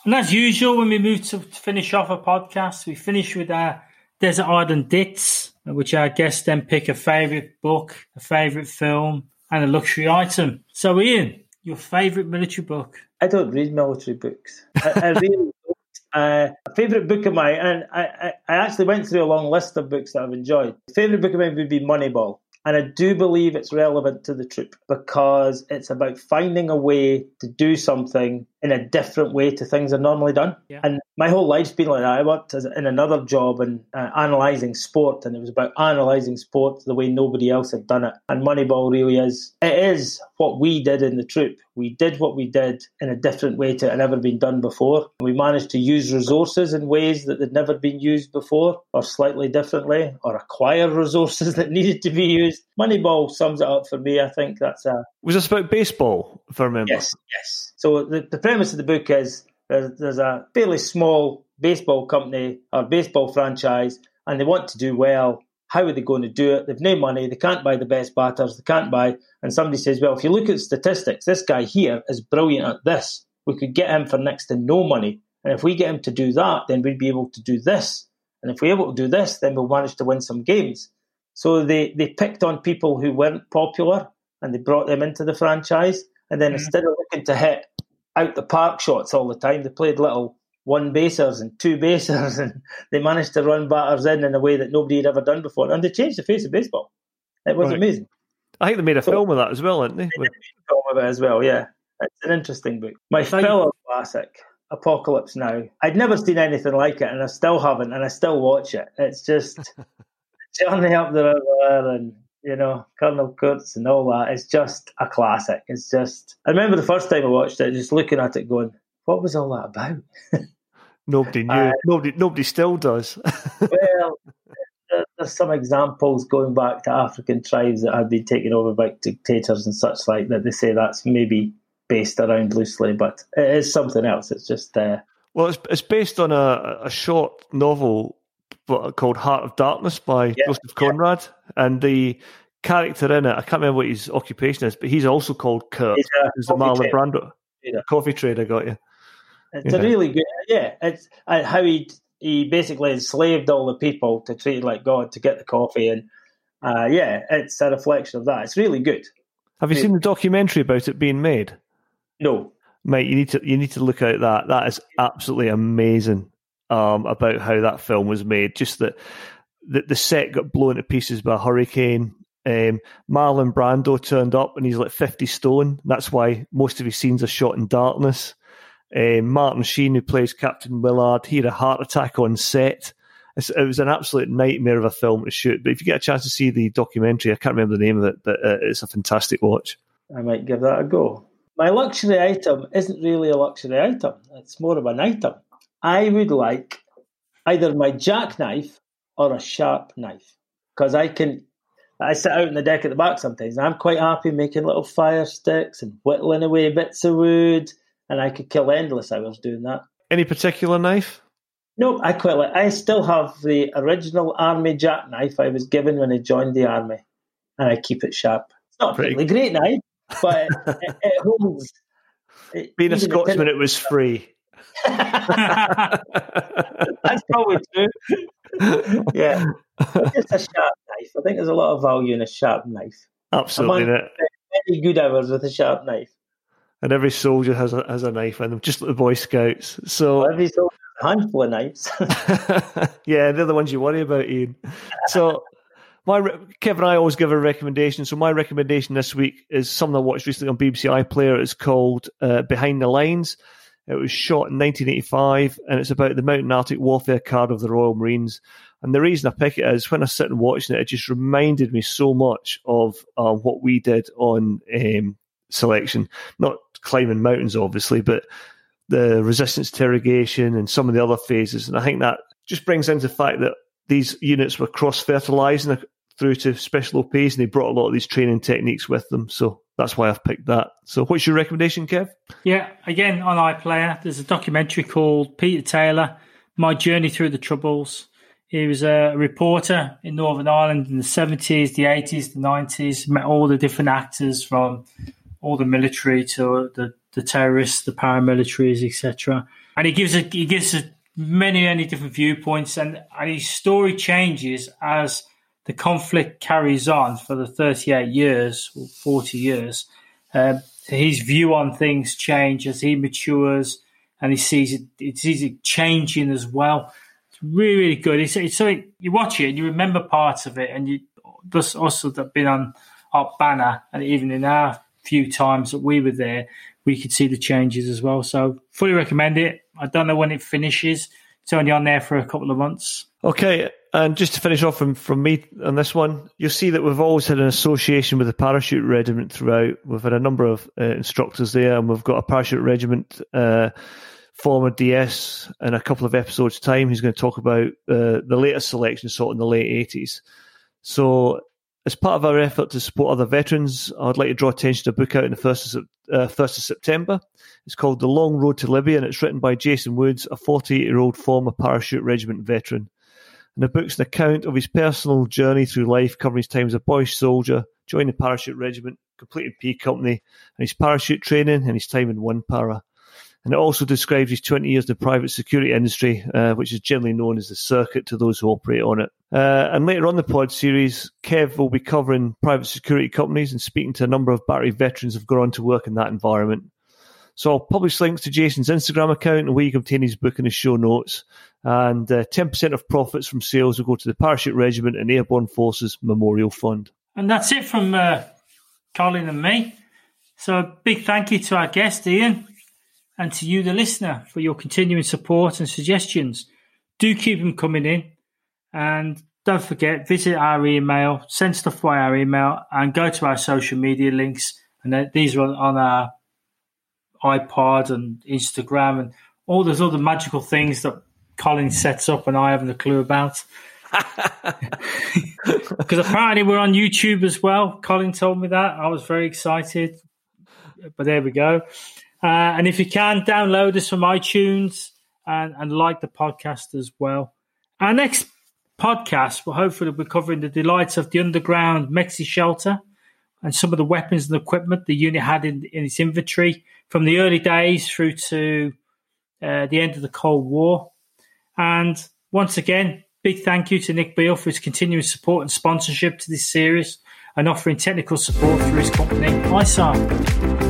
And as usual, when we move to finish off a podcast, we finish with our Desert Island Dits, which our guests then pick a favourite book, a favourite film, and a luxury item. So, Iain, your favourite military book?
I don't read military books. I, I *laughs* really. Uh, a favourite book of mine, and I, I, I, actually went through a long list of books that I've enjoyed. Favourite book of mine would be Moneyball. And I do believe it's relevant to the troop because it's about finding a way to do something in a different way to things are normally done. Yeah. And my whole life's been like that. I worked as, in another job and uh, analysing sport, and it was about analysing sport the way nobody else had done it. And Moneyball really is, it is what we did in the troop. We did what we did in a different way to it had never been done before. We managed to use resources in ways that had never been used before, or slightly differently, or acquire *laughs* resources that needed to be used. Moneyball sums it up for me. I think that's a.
Was this about baseball, if I remember?
Yes, yes. So the, the premise of the book is there's, there's a fairly small baseball company or baseball franchise, and they want to do well. How are they going to do it? They've no money. They can't buy the best batters. They can't buy. And somebody says, well, if you look at statistics, this guy here is brilliant at this. We could get him for next to no money. And if we get him to do that, then we'd be able to do this. And if we're able to do this, then we'll manage to win some games. So they, they picked on people who weren't popular and they brought them into the franchise. And then mm-hmm. instead of looking to hit out the park shots all the time, they played little one basers and two *laughs* basers, and they managed to run batters in in a way that nobody had ever done before. And they changed the face of baseball. It was right. amazing.
I think they made a so, film of that as well, didn't they? they made
a film of it as well, yeah. It's an interesting book. My fellow classic, Apocalypse Now. I'd never seen anything like it, and I still haven't, and I still watch it. It's just *laughs* Journey Up the River and you know, Colonel Kurtz and all that. It's just a classic. It's just. I remember the first time I watched it, just looking at it, going, "What was all that about?" *laughs*
Nobody knew. Uh, nobody. Nobody still does. *laughs*
well, there's some examples going back to African tribes that have been taken over by dictators and such like that. They say that's maybe based around loosely, but it is something else. It's just. Uh,
well, it's it's based on a, a short novel called Heart of Darkness by yeah, Joseph Conrad, yeah. and the character in it, I can't remember what his occupation is, but he's also called Kurt. He's, he's the Marlon Brando. Coffee trader, got you.
It's yeah. a really good, yeah. It's uh, how he he basically enslaved all the people to treat like God to get the coffee, and uh, yeah, it's a reflection of that. It's really good.
Have you it, seen the documentary about it being made?
No,
mate. You need to you need to look at that. That is absolutely amazing um, about how that film was made. Just that the, the set got blown to pieces by a hurricane. Um, Marlon Brando turned up and he's like 50 stone. That's why most of his scenes are shot in darkness. Um, Martin Sheen, who plays Captain Willard, he had a heart attack on set. It was an absolute nightmare of a film to shoot. But if you get a chance to see the documentary, I can't remember the name of it, but uh, it's a fantastic watch.
I might give that a go. My luxury item isn't really a luxury item, it's more of an item. I would like either my jackknife or a sharp knife because I can. I sit out on the deck at the back sometimes. I'm quite happy making little fire sticks and whittling away bits of wood, and I could kill endless hours doing that.
Any particular knife?
No, I quite like. I still have the original army jackknife I was given when I joined the army, and I keep it sharp. It's not a particularly great knife, but *laughs* it, it holds.
It, Being a Scotsman, it was free.
That's probably true. yeah, just a sharp knife. I think there's a lot of value in a sharp knife.
Absolutely,
many good hours with a sharp knife.
And every soldier has a has a knife in them, just like the Boy Scouts. So
well, every soldier has a handful of knives. *laughs*
yeah, they're the ones you worry about, Iain. So. My Kevin, I always give a recommendation. So my recommendation this week is something I watched recently on BBC iPlayer. It's called uh, Behind the Lines. It was shot in 1985, and it's about the Mountain Arctic Warfare Cadre of the Royal Marines. And the reason I pick it is when I sit and watching it, it just reminded me so much of uh, what we did on um, selection. Not climbing mountains, obviously, but the resistance to interrogation and some of the other phases. And I think that just brings into the fact that these units were cross fertilizing through to special OPs and they brought a lot of these training techniques with them. So that's why I've picked that. So, what's your recommendation, Kev?
Yeah, again on iPlayer, there's a documentary called Peter Taylor: My Journey Through the Troubles. He was a reporter in Northern Ireland in the 70s, the 80s, the 90s. Met all the different actors from all the military to the, the terrorists, the paramilitaries, etc. And he gives a, he gives a many many different viewpoints, and, and his story changes as the conflict carries on for the 38 years or 40 years, uh, his view on things change as he matures and he sees it, it sees it changing as well. It's really, really good. It's, it's something you watch it and you remember parts of it, and you just also that been on Op Banner, and even in our few times that we were there, we could see the changes as well. So, fully recommend it. I don't know when it finishes. It's only on there for a couple of months.
Okay, and just to finish off from, from me on this one, you'll see that we've always had an association with the parachute regiment throughout. We've had a number of uh, instructors there, and we've got a parachute regiment uh, former DS in a couple of episodes' time who's going to talk about uh, the latest selection sought in the late 80s. So, as part of our effort to support other veterans, I'd like to draw attention to a book out in the 1st of, uh, 1st of September. It's called The Long Road to Libya, and it's written by Jason Woods, a 48 year old former parachute regiment veteran. And the book's an account of his personal journey through life, covering his time as a boy soldier, joining the parachute regiment, completing P Company, and his parachute training and his time in one para. And it also describes his 20 years in the private security industry, uh, which is generally known as the circuit to those who operate on it. Uh, and later on the pod series, Kev will be covering private security companies and speaking to a number of battery veterans who've gone on to work in that environment. So I'll publish links to Jason's Instagram account and where you can obtain his book in the show notes. And uh, 10% of profits from sales will go to the Parachute Regiment and Airborne Forces Memorial Fund.
And that's it from uh, Colin and me. So a big thank you to our guest, Iain, and to you, the listener, for your continuing support and suggestions. Do keep them coming in. And don't forget, visit our email, send stuff by our email, and go to our social media links. And these are on our iPod and Instagram and all those other magical things that Colin sets up and I haven't a clue about. *laughs* Because apparently we're on YouTube as well. Colin told me that. I was very excited. But there we go. Uh, and if you can, download us from iTunes and, and like the podcast as well. Our next podcast will hopefully be covering the delights of the underground MEXE shelter and some of the weapons and equipment the unit had in, in its inventory from the early days through to uh, the end of the Cold War. And once again, big thank you to Nick Beale for his continuing support and sponsorship to this series and offering technical support through his company, ISAR.